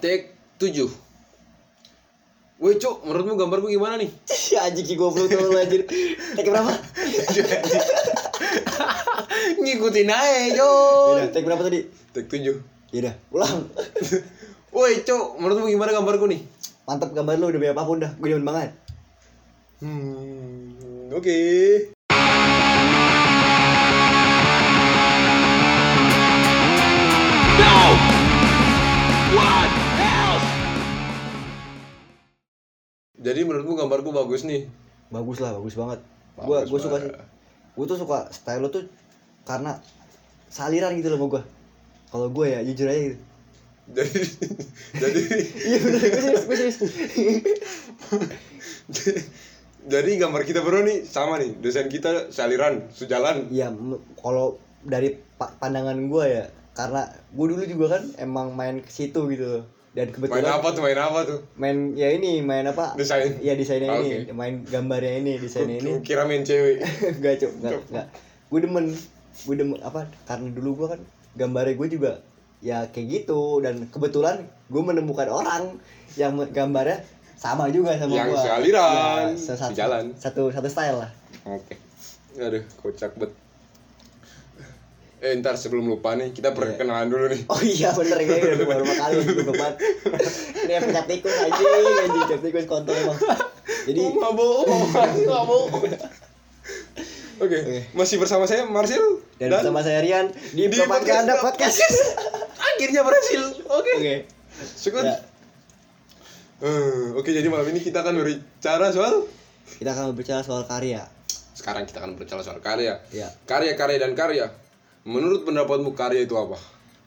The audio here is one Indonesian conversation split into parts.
Take 7 Woi cok, menurutmu gambarku gimana nih? anjing ki goblok tuh lu anjir. Take berapa? Ngikutin aja, Ya Jon udah, take berapa tadi? Take 7 Ya udah, ulang. Woi cok, menurutmu gimana gambarku nih? Mantap gambar lu udah banyak apa pun dah. Gue demen banget. Hmm, oke Jadi menurutmu gambarku bagus nih? Bagus lah, bagus banget. Gua gua suka sih. Gue tuh suka style lu tuh karena saliran gitu loh sama gua. Kalau gue ya jujur aja gitu. Jadi jadi Iya bener, gue serius, gue serius. jadi gambar kita berdua nih sama nih desain kita saliran sejalan Iya, kalau dari pa- pandangan gue ya, karena gue dulu juga kan emang main ke situ gitu Dan main kebetulan apa tuh main apa tuh main ya ini main apa? Desain? Iya desainnya Ah, ini, oke. main gambarnya ini, desainnya ini. Kira main cewek Enggak, Cuk. Enggak, enggak. Gue demen. Gue demen apa? Karena dulu gue kan gambarnya gue juga ya kayak gitu dan kebetulan gue menemukan orang yang gambarnya sama juga sama Yang gua. sealiran, Ya, satu, sejalan. Satu satu style lah. oke aduh kocak bet eh ntar sebelum lupa nih kita perkenalan dulu nih Oh iya bener kayaknya udah baru kali gue banget. Ini yang pencap tikus anjing, anjing pencap tikus kontol emang. Jadi Oh, mabuk mabuk Oke, Oke. masih bersama saya Marcel dan, bersama saya Rian di, di Propaganda podcast- Podcast. akhirnya berhasil. Oke. Oke. Syukur. Ya. Eh, Oke, jadi malam ini kita akan berbicara soal Kita akan berbicara soal karya. sekarang kita akan berbicara soal karya. Ya. Karya-karya dan karya. Menurut pendapatmu karya itu apa?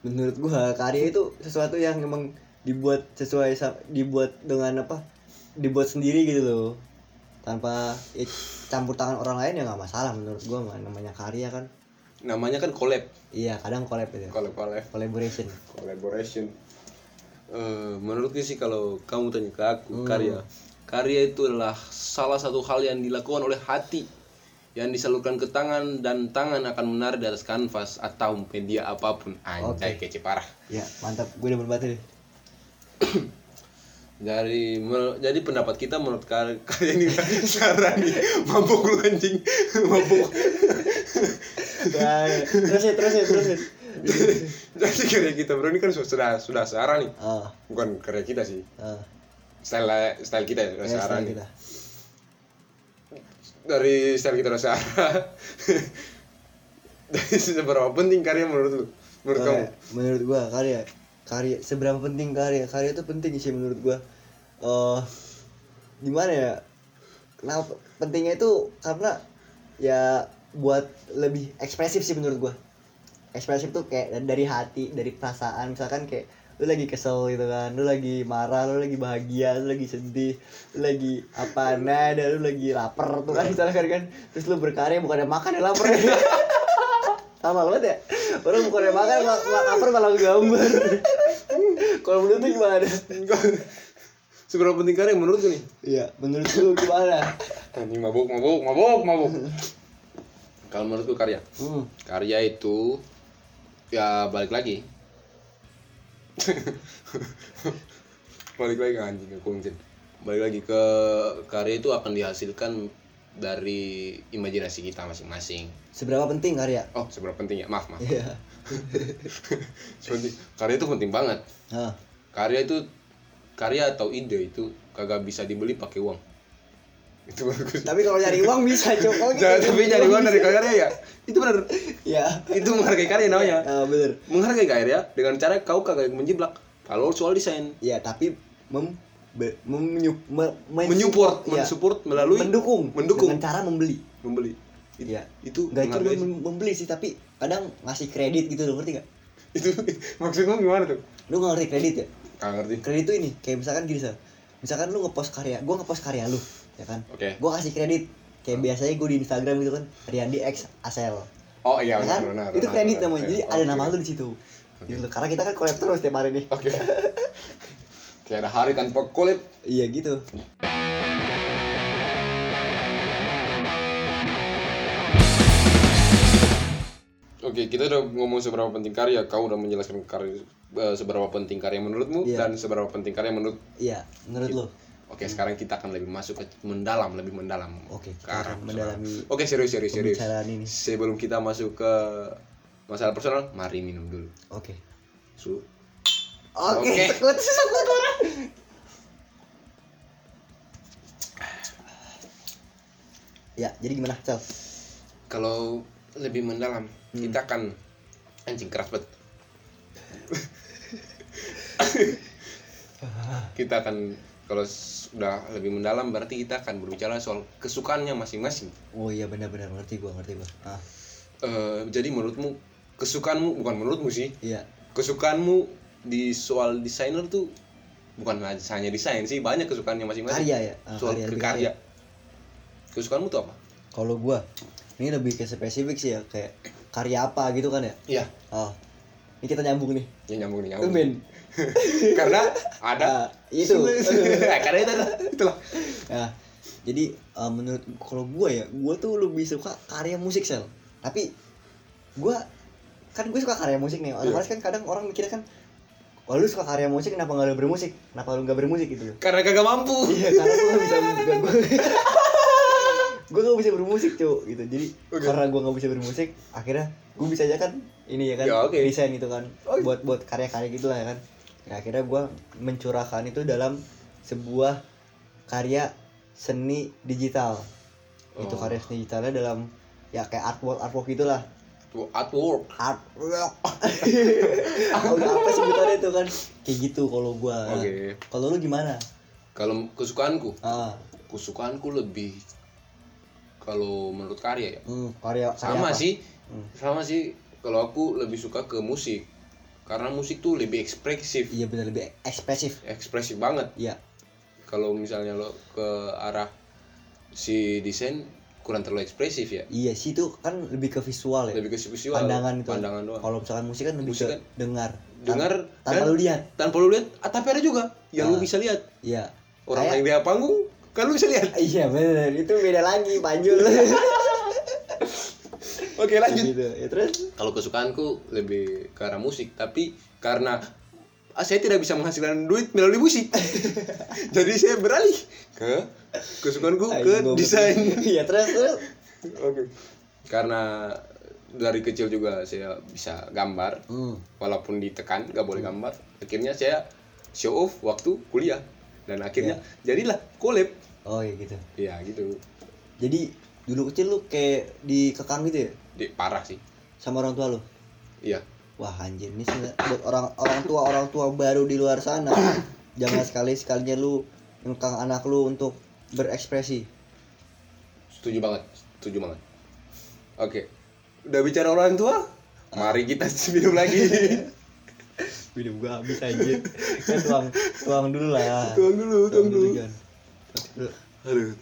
menurut gua karya itu sesuatu yang emang dibuat sesuai dibuat dengan apa dibuat sendiri gitu loh tanpa ya, campur tangan orang lain ya nggak masalah menurut gua namanya karya kan Namanya kan collab. iya kadang collab itu Collab, collab. collaboration Collaboration. Eh, menurutku sih kalau kamu tanya ke aku Hmm. karya, karya itu adalah salah satu hal yang dilakukan oleh hati yang disalurkan ke tangan dan tangan akan menarik di atas kanvas atau media apa pun. Anjay, kece parah. ya mantap gue udah deh Dari jadi pendapat kita menurut karya ini sekarang nih mabuk lu anjing mabuk. ya, terus ya terus ya terus ya jadi karya kita bro ini kan sudah sudah searah nih. ah Bukan karya kita sih. ah Style style kita ya sudah ya, searah style nih. kita dari style kita rasa. Dari seberapa penting karya menurut lu? Menurut kamu? Karya, menurut gua karya. Karya seberapa penting karya? Karya itu penting sih menurut gua. Eh gimana ya? Kenapa? Pentingnya itu karena ya buat lebih ekspresif sih menurut gua. Ekspresif tuh kayak dari hati dari perasaan. Misalkan kayak lu lagi kesel gitu kan lu lagi marah lu lagi bahagia lu lagi sedih lu lagi apa nah dan lu lagi lapar tuh kan misalkan kan terus lu berkarya bukan makan ya lapar. Sama banget ya? Orang bukan makan ma- ma- lapar malah gambar kalau menurut lu gimana? Seberapa penting karya menurut lu nih? Iya menurut lu gimana? Anjing mabuk mabuk mabuk mabuk. Kalau menurutku karya? Hmm. karya itu ya balik lagi balik lagi ke anjing ke balik lagi ke karya itu akan dihasilkan dari imajinasi kita masing-masing. Seberapa penting karya? Oh seberapa penting ya? Maaf maaf. Iya. Penting- karya itu penting banget. Hah. karya itu karya atau ide itu kagak bisa dibeli pakai uang itu bagus. Tapi kalau nyari uang bisa cok. Kalau gitu, tapi nyari uang dari karya ya? Itu benar ya. Itu menghargai karya namanya. Ah, bener. Menghargai karya dengan cara kau kagak menjiplak. Kalau soal desain. Ya tapi mem be- menyup, me, men- menyupport ya, mensupport melalui mendukung. mendukung. Dengan cara membeli. Membeli. It- Iya. itu nggak cuma membeli sih tapi kadang ngasih kredit gitu loh ngerti gak? Itu maksudmu gimana tuh? Lu nggak ngerti kredit ya? Gak ngerti. Kredit tuh ini kayak misalkan gini Sal. misalkan lu ngepost karya gua ngepost karya lu ya kan? Oke. Gua kasih kredit. Kayak biasanya gua di Instagram gitu kan Riandi X Asel. Oh iya ya kan? benar, benar, itu kredit benar. namanya. jadi Oke. ada nama lu di situ. Gitu. Loh. karena kita kan collab terus tiap hari nih. Oke. Tiada hari tanpa collab. Iya gitu. Oke kita udah ngomong seberapa penting karya. Kau udah menjelaskan karya eh, seberapa penting karya menurutmu Iya. dan seberapa penting karya menurut. iya menurut lo Oke, sekarang kita akan lebih masuk ke mendalam, lebih mendalam. Oke, ke arah mendalami Oke, serius, serius, serius. ini Sebelum kita masuk ke masalah personal, mari minum dulu. oke Su. oke Oke. sekut sekut orang ya jadi gimana Cel? Kalau lebih mendalam, Hmm. kita akan anjing keras banget. kita akan kalau sudah lebih mendalam berarti kita akan berbicara soal kesukaannya masing-masing. oh iya benar-benar. Ngerti gua ngerti gua. Ah. Eh, jadi menurutmu kesukaanmu bukan menurutmu sih. Iya. Kesukaanmu di soal desainer tuh bukan hanya desain sih banyak kesukaannya masing-masing. Karya ya? Ah, soal karya, karya kesukaanmu tuh apa? Kalau gua ini lebih ke spesifik sih ya kayak karya apa gitu kan ya? Iya. Oh ini kita nyambung nih. Ya nyambung nih nyambung. karena ada Ah, itu. Karena itu itulah. Ya jadi eh, menurut kalau gua ya gua tuh lebih suka karya musik sel. Tapi gua kan gue suka karya musik nih. Otomatis kan kadang orang mikirnya kan Wah lu suka karya musik kenapa nggak lu bermusik? Kenapa lu nggak bermusik? gitu? karena kagak mampu. Iya karena gue gak bisa gak, gue gue gak bisa bermusik cuy gitu. Jadi Oke. karena gue gak bisa bermusik akhirnya gue bisa aja kan ini ya kan Ya, oke. desain gitu kan buat buat karya-karya gitu lah ya kan ya, akhirnya gue mencurahkan itu dalam sebuah karya seni digital. Itu Oh. karya seni digitalnya dalam ya kayak artwork artwork gitulah. Tuh artwork. Artwork. Udah apa sebutannya itu kan? Kayak gitu kalau gue Oke. kalau lu gimana? Kalau kesukaanku? Ah kesukaanku lebih kalau menurut karya ya? Hmm, karya, karya sama apa? sih. Hmm. sama sih. Kalau aku lebih suka ke musik karena musik tuh lebih ekspresif Iya benar lebih ekspresif. ekspresif banget Iya. kalau misalnya lo ke arah si desain kurang terlalu ekspresif ya Iya sih itu kan lebih ke visual ya. lebih ke visual pandangan itu. pandangan doang Kalau misalkan musik kan lebih Musik ke kan dengar. dengar Tan- tanpa lu lihat. tanpa lu lihat ah, tapi ada juga yang lu Ah. bisa lihat Iya. orang Kayak- yang dia panggung kan lu bisa lihat Iya benar itu beda lagi panjul. oke lanjut. gitu. Ya terus? Kalau kesukaanku lebih ke arah musik tapi karena ah, saya tidak bisa menghasilkan duit melalui musik. Jadi saya beralih ke kesukaanku ke desain. Iya terus terus. oke. Karena dari kecil juga saya bisa gambar. Hmm. walaupun ditekan nggak boleh gambar. Akhirnya saya show off waktu kuliah. Dan akhirnya jadilah collab. Oh iya gitu. ya gitu. Jadi dulu kecil lu kayak dikekang gitu ya di parah sih sama orang tua lu. iya Wah anjir ini sih buat orang orang tua orang tua baru di luar sana jangan sekali sekalinya lu ngekang anak lu untuk berekspresi. setuju banget setuju banget oke udah bicara orang tua mari kita minum lagi Minum gua habis anjir. Kan tuang tuang dulu lah. tuang dulu tuang dulu Jon. aduh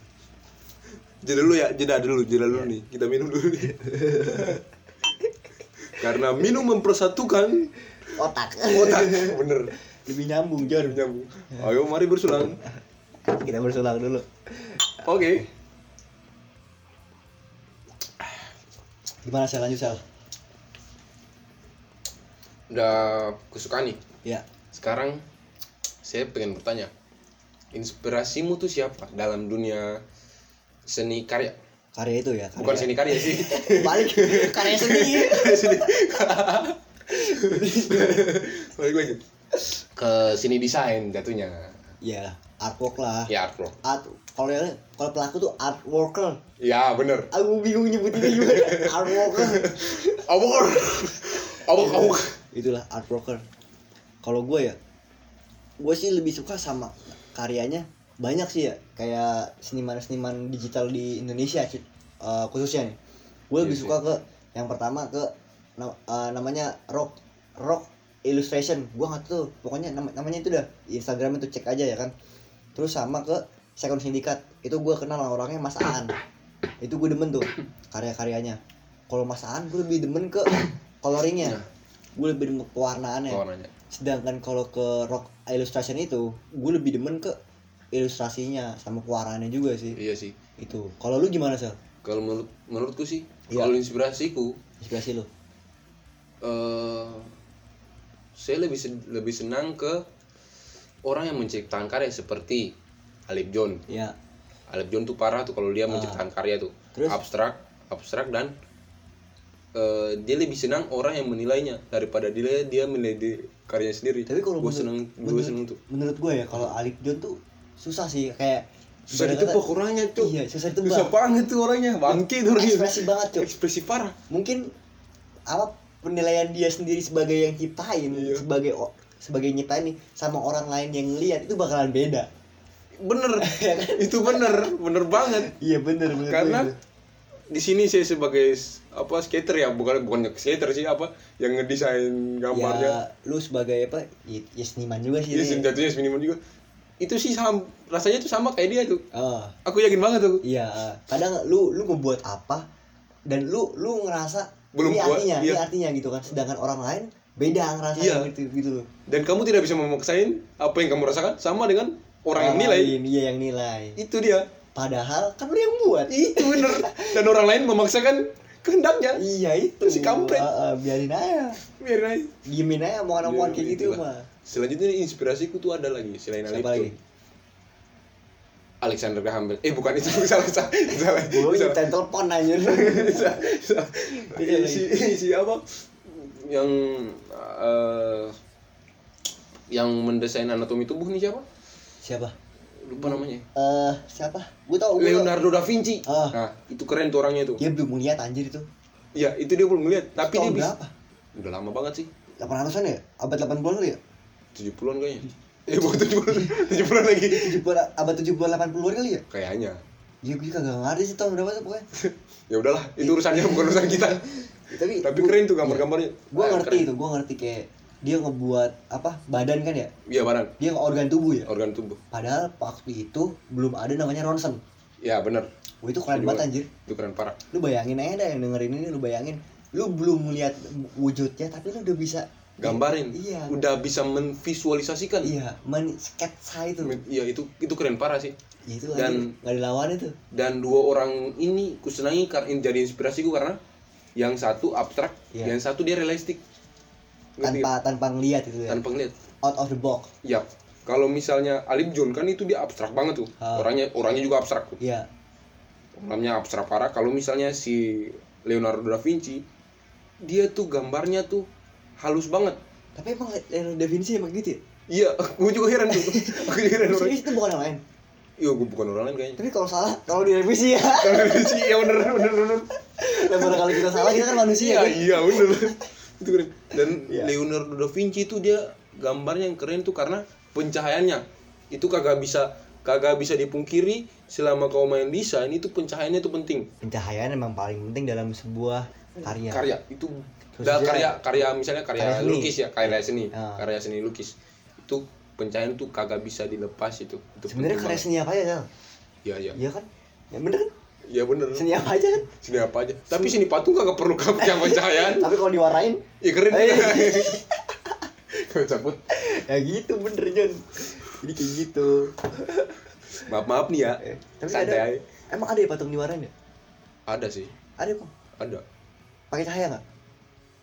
jeda dulu ya jeda dulu jeda dulu nih kita minum dulu nih karena minum mempersatukan Otak. otak bener Lebih nyambung Jon. nyambung ayo mari bersulang Kita bersulang dulu. oke Gimana saya lanjut Sal? udah kesukaan nih Ya. sekarang saya pengen bertanya inspirasimu tuh siapa dalam dunia seni karya Karya itu ya. Karya. bukan seni karya sih Balik karya seni. seni balik lagi ke seni desain jatuhnya ya artwork lah. ya artwork Art kalau kalau pelaku tuh art worker. ya bener Aku bingung nyebutinnya gimana. art worker. awok awok itulah art worker kalau gue ya gue sih lebih suka sama karyanya banyak sih ya kayak seniman-seniman digital di Indonesia sih eh, khususnya nih. Gue lebih Iya sih. suka ke yang pertama ke eh, namanya rock rock illustration. Gue nggak tahu pokoknya nama- namanya itu dah. Instagram itu cek aja ya kan. Terus sama ke second syndicate itu gue kenal orangnya Mas Aan. Itu gue demen tuh karya-karyanya. Kalau Mas Aan gue lebih demen ke coloringnya. Nah. gue lebih demen ke warnaannya warnanya sedangkan kalau ke rock illustration itu gue lebih demen ke ilustrasinya sama pewarnaannya juga sih iya sih itu kalau lu gimana sel kalau menurut menurutku sih Iya. kalau inspirasiku inspirasi lu eh saya lebih sen- lebih senang ke orang yang menciptakan karya seperti Alip John. ya Alip John tuh parah tuh kalau dia menciptakan karya tuh Ah. Terus? abstrak, abstrak dan eh, dia lebih senang orang yang menilainya daripada dia dia menilai di karyanya sendiri. tapi kalau gue seneng, gue seneng tuh. menurut gue ya kalau Alif John tuh susah sih kayak Susah ditebak orangnya tuh. iya susah ditebak Susah banget tuh orangnya, bangke tuh orangnya. ekspresi banget cok Ekspresi parah. mungkin apa penilaian dia sendiri sebagai yang ciptain Iya. sebagai sebagai nyiptain nih sama orang lain yang ngeliat itu bakalan beda Bener, Ya kan? itu bener, bener banget. iya bener bener Karena bener. di sini saya sebagai apa skater ya bukan bukan skater sih apa yang ngedesain gambarnya ya lu sebagai apa ya, ya seniman juga sih ya jatuhnya minimal juga itu sih sam, rasanya tuh sama kayak dia tuh. Oh aku yakin banget tuh. Iya ah. kadang lu lu ngebuat apa dan lu lu ngerasa Belum ini buat, artinya ini iya. artinya gitu kan. Sedangkan orang lain beda ngerasa Iya. gitu gitu loh. Dan kamu tidak bisa memaksain apa yang kamu rasakan sama dengan orang yang menilai lain, iya yang nilai. Itu dia. Padahal kan lu yang buat. Itu bener. Dan orang lain memaksakan kehendaknya. Iya itu. Si kampret. Ah, ah, biarin aja. Biarin aja. Diemin aja omongan-omongan Iya, kayak gitu itulah. mah selanjutnya inspirasiku tuh ada lagi selain siapa itu lagi? Alexander Graham Bell. Eh bukan itu salah salah salah. Gue salah. nyiptain telepon anjir. Iya, si, si apa? Yang eh, yang mendesain anatomi tubuh nih siapa? Siapa? Lupa namanya. Eh siapa? Gue tau. Leonardo da Vinci. Ah. nah itu keren tuh orangnya tuh. Dia belum ngeliat anjir itu. Iya itu dia belum ngeliat tapi dia tahun bisa. berapa? Udah lama banget sih. 800-an ya? Abad 80-an kali ya 70-an kayaknya. Eh bukan 70-an 70-an lagi. 70 abad 70-an 80-an kali ya? Kayaknya. Ya gue kagak ngerti sih tahun berapa tuh pokoknya. Ya udahlah itu urusannya bukan urusan kita. Tapi tapi keren tuh gambar-gambarnya. Gue ngerti keren. itu gue ngerti kayak dia ngebuat apa badan kan ya? Iya badan. Dia organ tubuh ya? Organ tubuh. Padahal waktu itu belum ada namanya ronsen. Ya bener. Wah itu keren banget. anjir. itu keren parah. Lu bayangin aja dah yang dengerin ini lu bayangin. Lu belum melihat wujudnya tapi lu udah bisa gambarin? Iya udah bisa menvisualisasikan? Iya men sketsa itu iya itu itu keren parah sih. Itu Dan- nggak dilawan itu. dan dua orang ini kusenangi karena jadi inspirasiku karena yang satu abstrak Iya. yang satu dia realistik. Ngerti tanpa tanpa ngeliat itu ya? Tanpa ngeliat. Out of the box. Ya kalau misalnya Alip John kan itu dia abstrak banget tuh. Ah. orangnya orangnya juga abstrak tuh. Iya. Orangnya abstrak parah. Kalau misalnya si Leonardo da Vinci dia tuh gambarnya tuh halus banit tapi emang Vinci emang gitu ya? Iya gue juga heran tuh. Aku juga heran orang. itu bukan yang lain? Iya gue bukan orang lain kayaknya. Tapi kalau salah kalau direvisi ya. Kalau Vinci iya bener bener bener. Dan barangkali kita salah kita kan manusia iya kan? iya bener. Itu keren. Dan Iya. Leonardo da Vinci itu dia gambarnya yang keren tuh karena pencahayaannya. Itu kagak bisa kagak bisa dipungkiri selama kau main desain itu pencahayaannya itu penting. Pencahayaan emang paling penting dalam sebuah karya. Karya itu Da, karya karya misalnya karya, Karya lukis ya karya seni. Ah. karya seni lukis. Itu pencahayaan tuh kagak bisa dilepas itu. Itu sebenarnya karya seni apa aja Sal? iya iya. Iya kan? Ya bener kan? Iya bener. Seni apa aja kan? Seni apa aja. Tapi seni patung kagak perlu yang pencahayaan. Tapi kalau diwarnain iya keren. Eh. Kau cabut. Ya gitu bener John jadi kayak gitu. Maaf maaf nih ya. Eh, tapi santai ada emang ada ya patung diwarnain ya? Ada sih. Ada kok. Ada. Pakai cahaya nggak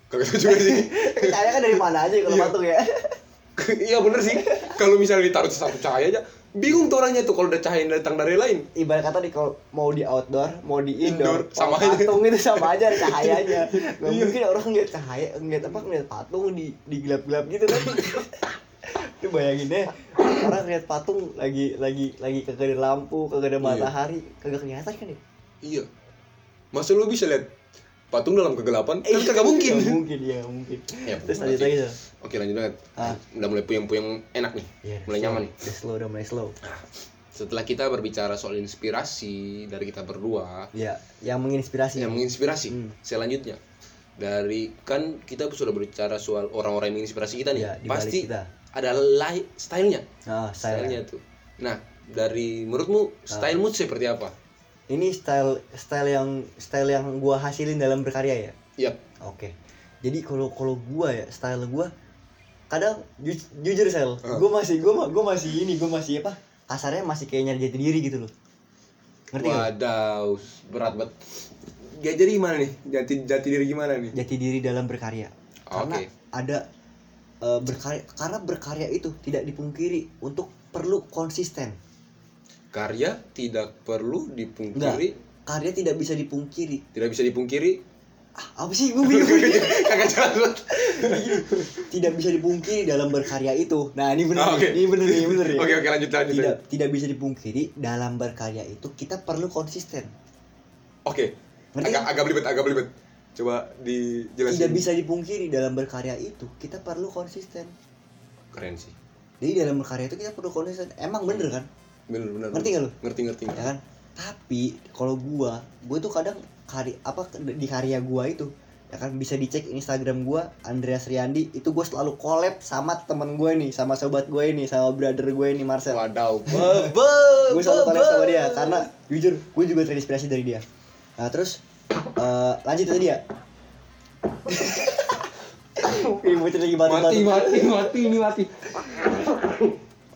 kagak tahu juga sih cahaya kan dari mana aja kalau Iya. patung ya iya bener sih kalau misalnya ditaruh satu cahaya aja bingung tuh orangnya tuh kalau ada cahaya datang dari lain ibarat kata nih kalau mau di outdoor mau di indoor, Indoor, sama aja. patung itu sama aja cahayanya nggak Iya. mungkin orang ngeliat cahaya ngeliat apa ngeliat patung di di gelap gelap gitu kan itu bayangin deh orang ngeliat patung lagi lagi lagi kagak ada lampu kagak ada Iya. matahari kagak kelihatan kan ya iya masa lu bisa lihat patung dalam kegelapan? Kan kagak mungkin. Nggak mungkin ya mungkin. Ya, terus lanjut lagi tuh. Oke lanjut lanjut Ah. udah mulai puyeng-puyeng enak nih. Iya, mulai slow. nyaman. nih udah slow udah mulai slow. Nah, setelah kita berbicara soal inspirasi dari kita berdua. Ya yang menginspirasi. Yang menginspirasi. Hmm. selanjutnya dari kan kita sudah berbicara soal orang-orang yang menginspirasi kita nih. Ya pasti kita. ada lai stylenya. Ah style stylenya tuh. Nah dari menurutmu stylemu seperti apa ini style style yang style yang gua hasilin dalam berkarya ya iya Oke. Jadi kalau kalau gua ya style gua kadang ju- jujur sel, Ah. gua masih gua gua masih ini, gua masih apa? Kasarnya masih kayak nyari jati diri gitu loh. Ngerti gak? wadaw berat banget ya jadi gimana nih jati jati diri gimana nih Jati diri dalam berkarya. karena Oke. ada eh, berkarya karena berkarya itu tidak dipungkiri untuk perlu konsisten karya tidak perlu dipungkiri. Karya tidak bisa dipungkiri. Tidak bisa dipungkiri. Ah, apa sih? Gue bingung kagak jelas. Tidak bisa dipungkiri dalam berkarya itu. Nah ini benar Ah, oke. ini benar ini benar ya oke oke lanjut lanjut tidak lanjut. tidak bisa dipungkiri dalam berkarya itu kita perlu konsisten. Oke. Ngerti agak kan? agak belibet agak belibet. Coba dijelasin. Tidak bisa dipungkiri dalam berkarya itu kita perlu konsisten. Keren sih. Jadi dalam berkarya itu kita perlu konsisten. Emang bener kan bener bener Ngerti nggak lu? ngerti ngerti. Ya kan? Tapi kalau gua gua tuh kadang karya apa di karya gua itu ya kan bisa dicek Instagram gua Andreas Riyandi itu gua selalu collab sama temen gue nih sama sobat gue ini sama brother gue ini Marcel. Wadaw. Gue selalu collab sama dia karena jujur gue juga terinspirasi dari dia. Nah terus eh, lanjut tadi ya bocah lagi mati mati mati ini mati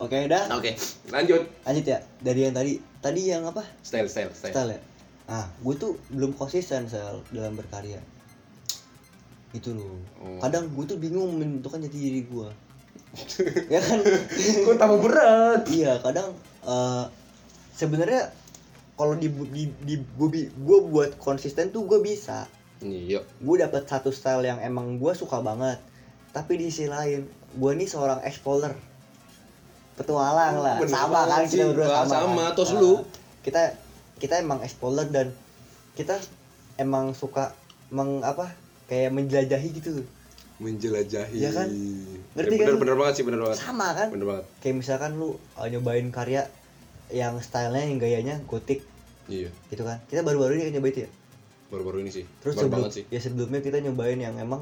oke dah. Oke lanjut. Lanjut ya. Dari yang tadi tadi yang apa? Style style style. Style ya? Ah gue tuh belum konsisten sel dalam berkarya. Itu loh. Oh. kadang gue tuh bingung menentukan jati diri gue ya kan? Kok tambah berat? Iya kadang eh, sebenarnya kalau di di, di gue gue buat konsisten tuh gue bisa. Iya. Gue dapet satu style yang emang gue suka banget. Tapi di sisi lain gue nih seorang explorer petualang lah. Bener sama kan banget kita sih. berdua sama sama, kan? tos Ah, lu. kita kita emang explorer dan kita emang suka meng apa kayak menjelajahi gitu menjelajahi. Iya kan? Ya, Ngerti bener kan bener banget sih bener banget. Sama kan? Bener banget. Kayak misalkan lu uh, nyobain karya yang stylenya yang gayanya gotik. Iya. Gitu kan? Kita baru-baru ini kan nyoba itu ya? Baru-baru ini sih. Terus baru sebelum banget sih. ya sebelumnya kita nyobain yang emang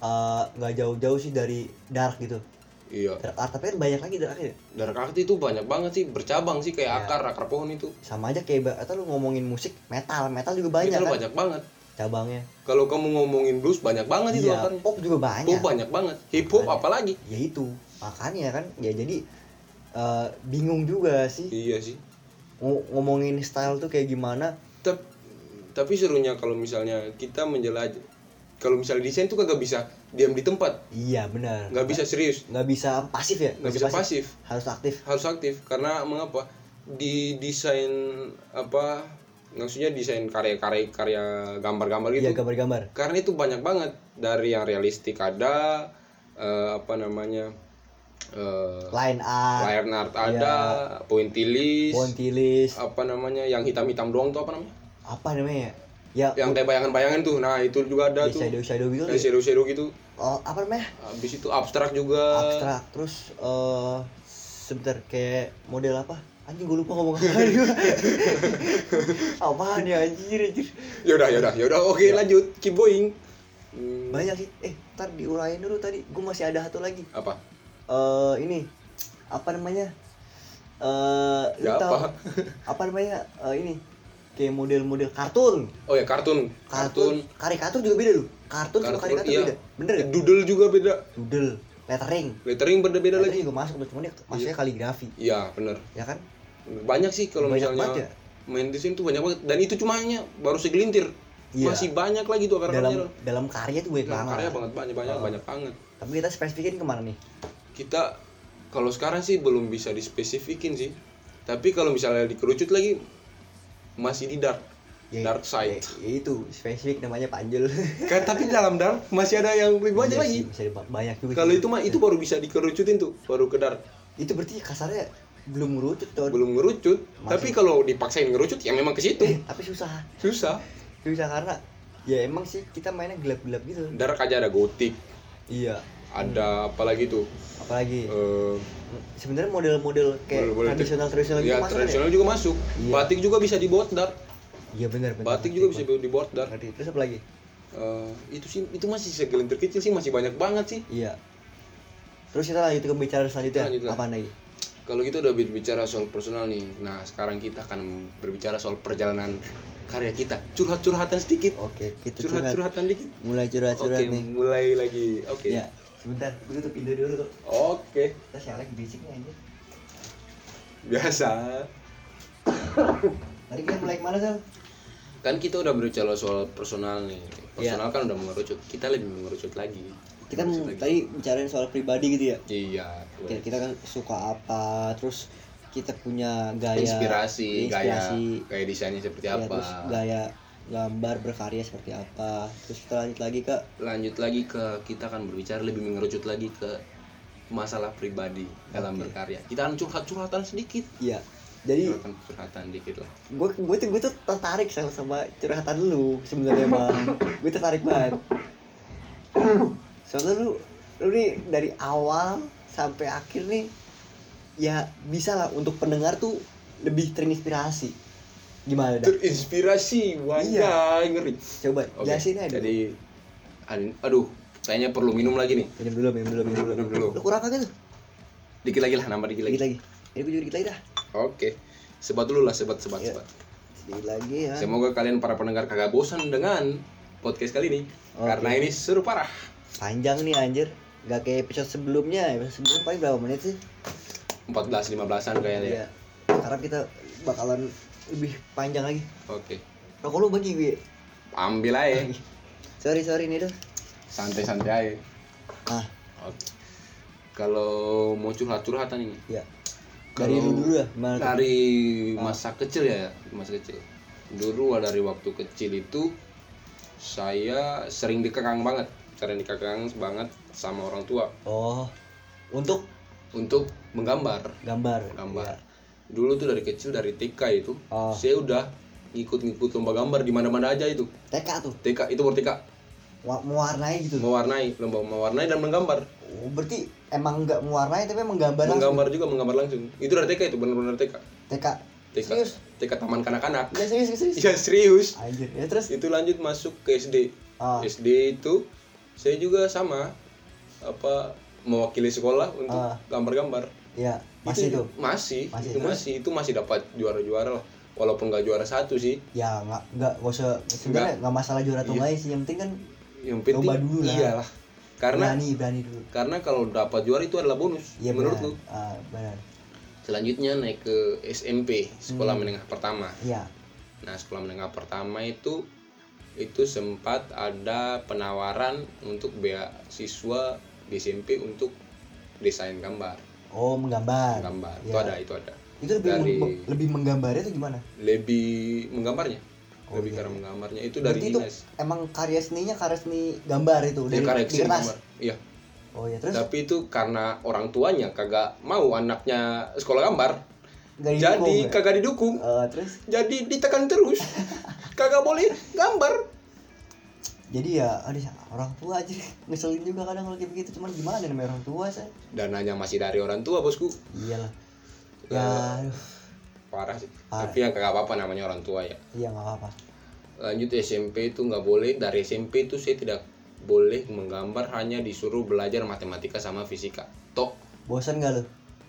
uh, nggak jauh-jauh sih dari dark gitu iya. Dark art tapi kan banyak lagi dark art ya? Dark art itu banyak banget sih bercabang sih kayak Iya. akar akar pohon itu. Sama aja kayak atau lu ngomongin musik metal metal juga banyak itu kan? banyak banget. Cabangnya. Kalau kamu ngomongin blues banyak banget itu iya akarnya pop juga banyak. Pop banyak banget. Hip hop apalagi. Ya itu makanya kan ya jadi uh, bingung juga sih. Iya sih. Ngo- ngomongin style tuh kayak gimana? Tep- tapi serunya kalau misalnya kita menjelajah kalau misalnya desain tuh kagak bisa diam di tempat. Iya benar. Nggak bisa serius. nggak bisa pasif ya? Nggak bisa pasif. harus aktif. Harus aktif karena mengapa? Di desain apa maksudnya desain karya-karya karya gambar-gambar gitu. Iya gambar-gambar. Karena itu banyak banget. Dari yang realistik ada eh, apa namanya eh, line art. line art ada pointillis pontilis apa namanya yang hitam-hitam doang tuh apa namanya? Apa namanya? Ya yang kayak bayangan-bayangan tuh. Nah itu juga ada ya, tuh. shadow shadow gitu. Yang shadow-shadow gitu oh, apa namanya? Habis itu abstrak juga. Abstrak terus eh sebentar kayak model apa? Anjing gue lupa ngomong apa. Apaan ya anjir anjir. Yaudah yaudah yaudah. Oke Ya. lanjut. Keep going. Hmm, banyak sih. Eh ntar diurain dulu tadi. Gue masih ada satu lagi. Apa? Eh ini apa namanya? Eh lu Ya, tahu apa? apa namanya? Eh, ini kayak model-model kartun. Oh ya kartun. Kartun. Karikatur juga beda loh. Kartun sama Kartun, karikatur iya. beda. Bener gak doodle juga beda. Doodle lettering. Lettering beda-beda lettering lagi. juga masuk tuh, cuman dia maksudnya kaligrafi. Iya bener. Ya kan? Banyak sih kalau misalnya ya? main desain tuh banyak banget. Dan itu cuma hanya baru segelintir. Iya. masih banyak lagi tuh karena dalam dalam karya tuh banyak banget. karya banget banyak banyak Oh. banyak banget. Tapi kita spesifikin ke mana nih? Kita kalau sekarang sih belum bisa dispesifikin sih. Tapi kalau misalnya dikerucut lagi masih di dark Ya, dark side. ya, ya itu spesifik namanya panjul kan tapi dalam dark masih ada yang lebih banyak Iya lagi. sih, bisa di- banyak juga kalau itu mah itu baru bisa dikerucutin tuh baru ke dark. Itu berarti kasarnya belum ngerucut tuh belum ngerucut Masih. tapi kalau dipaksain ngerucut ya memang ke situ. Eh, tapi susah. Susah. Susah karena ya emang sih kita mainnya gelap-gelap gitu. Dark aja ada gotik. Iya ada apalagi tuh? Apalagi eh, sebenarnya model-model kayak Model-model tradisional tradisional gitu ya? tradisional juga masuk. Iya. batik juga bisa dibuat dark iya benar benar. Batik juga bisa dibuat Ngerti. terus apa lagi? Eh, itu sih itu masih segelintir kecil sih masih banyak banget sih. Iya. Terus kita lanjut ke bicara selanjutnya. Lanjut apa lagi? Kalau kita udah berbicara soal personal nih. Nah sekarang kita akan berbicara soal perjalanan karya kita. Curhat-curhatan sedikit. Oke kita curhat. curhat-curhatan dikit. Mulai oke curhat-curhat nih. mulai lagi. Oke. Ya sebentar gue tutup pintu dulu tuh. Oke. Kita siapa lagi nih anjir. Biasa. Tadi kita mulai ke mana sih kan kita udah berbicara soal personal nih. Personal kan udah mengerucut. Kita lebih mengerucut lagi. Kita kan lagi. tadi bicarain soal pribadi gitu ya? Iya. Kita, kita kan suka apa terus kita punya gaya inspirasi, gaya inspirasi, gaya desainnya seperti ya, apa. terus gaya gambar berkarya seperti apa? Terus kita lanjut lagi ke lanjut lagi ke kita akan berbicara lebih mengerucut lagi ke masalah pribadi dalam Oke. berkarya. Kita akan curhat-curhatan sedikit. Ya jadi curhatan curhatan dikit lah. gue gue tuh gue tuh tertarik sama sama curhatan lu sebenarnya bang. Gue tertarik banget. Soalnya lu lu nih dari awal sampai akhir nih ya bisa lah untuk pendengar tuh lebih terinspirasi gimana dah? Terinspirasi wajah ngeri. Coba Oke, jelasin aja jadi ad- aduh kayaknya perlu minum lagi nih. Minum dulu minum dulu minum dulu, Minum dulu. lu kurang kagak tuh dikit lagi lah nambah dikit lagi. Dikit lagi. Ini gue juga dikit lagi dah. Oke sebat dulu lah sebat sebat Iya. sebat. Sedikit lagi ya. Semoga kalian para pendengar kagak bosan dengan podcast kali ini. Oke. karena ini seru parah. Panjang nih anjir. Gak kayak episode sebelumnya. Episode sebelumnya paling berapa menit sih? 14 15-an kayaknya. Ya Iya. Sekarang kita bakalan lebih panjang lagi. oke Rokok lu bagi gue. ambil aja Sorry sorry nih tuh. santai-santai aja Ah, Oke. Kalau mau curhat-curhatan ini ya. Dari dulu ya, dari Ah. masa kecil ya, masa kecil. Dulu dari waktu kecil itu saya sering dikekang banget, sering dikekang banget sama orang tua Oh, untuk untuk menggambar. gambar. Gambar. Iya. Dulu tuh dari kecil dari TK itu, Oh. saya udah ngikut-ngikut lomba gambar di mana-mana aja itu. TK tuh, TK itu wa- mewarnai gitu. mewarnai, lomba mewarnai dan menggambar. Oh, berarti emang nggak mewarnai tapi emang gambar langsung. Menggambar juga menggambar langsung. Itu dari TK itu benar-benar TK. TK. TK. Serius? TK Taman Kanak-kanak. Ya serius serius. Iya serius. Anjir. Ya terus Itu lanjut masuk ke SD. Ah. SD itu saya juga sama apa mewakili sekolah untuk Ah. gambar-gambar. Ya masih itu tuh. Masih, Masih, itu terus? masih itu masih dapat juara-juara lah. Walaupun nggak juara satu sih. Ya nggak nggak gak usah sebenarnya nggak masalah juara atau Iya. enggak sih yang penting kan Yang penting Coba dulu lah. iyalah. Karena berani berani dulu. karena kalau dapat juara itu adalah bonus Iya menurut benar. lu. Ah, benar. Selanjutnya naik ke SMP, sekolah Hmm. menengah pertama. Iya. Nah, sekolah menengah pertama itu itu sempat ada penawaran untuk beasiswa di SMP untuk desain gambar, Oh, menggambar. gambar. Itu Iya. ada, itu ada. Itu lebih Dari- meng- lebih menggambarnya itu gimana? Lebih menggambarnya. Oh, lebih iya. karena menggambarnya itu dari Berarti itu dinas. emang karya seninya karya seni gambar itu dari karya seni gambar. Iya. Oh ya terus Tapi itu karena orang tuanya kagak mau anaknya sekolah gambar. Didukung jadi ya? kagak didukung. Eh, terus Jadi ditekan terus. kagak boleh gambar. Jadi ya aduh orang tua aja ngeselin juga kadang kalau kayak begitu cuman gimana namanya orang tua saya Dananya masih dari orang tua, Bosku. iyalah ya aduh, Parah sih. Parah. Tapi yang kagak apa-apa namanya orang tua ya. iya nggak apa-apa lanjut SMP itu nggak boleh dari SMP itu saya tidak boleh menggambar hanya disuruh belajar matematika sama fisika tok bosan gak lo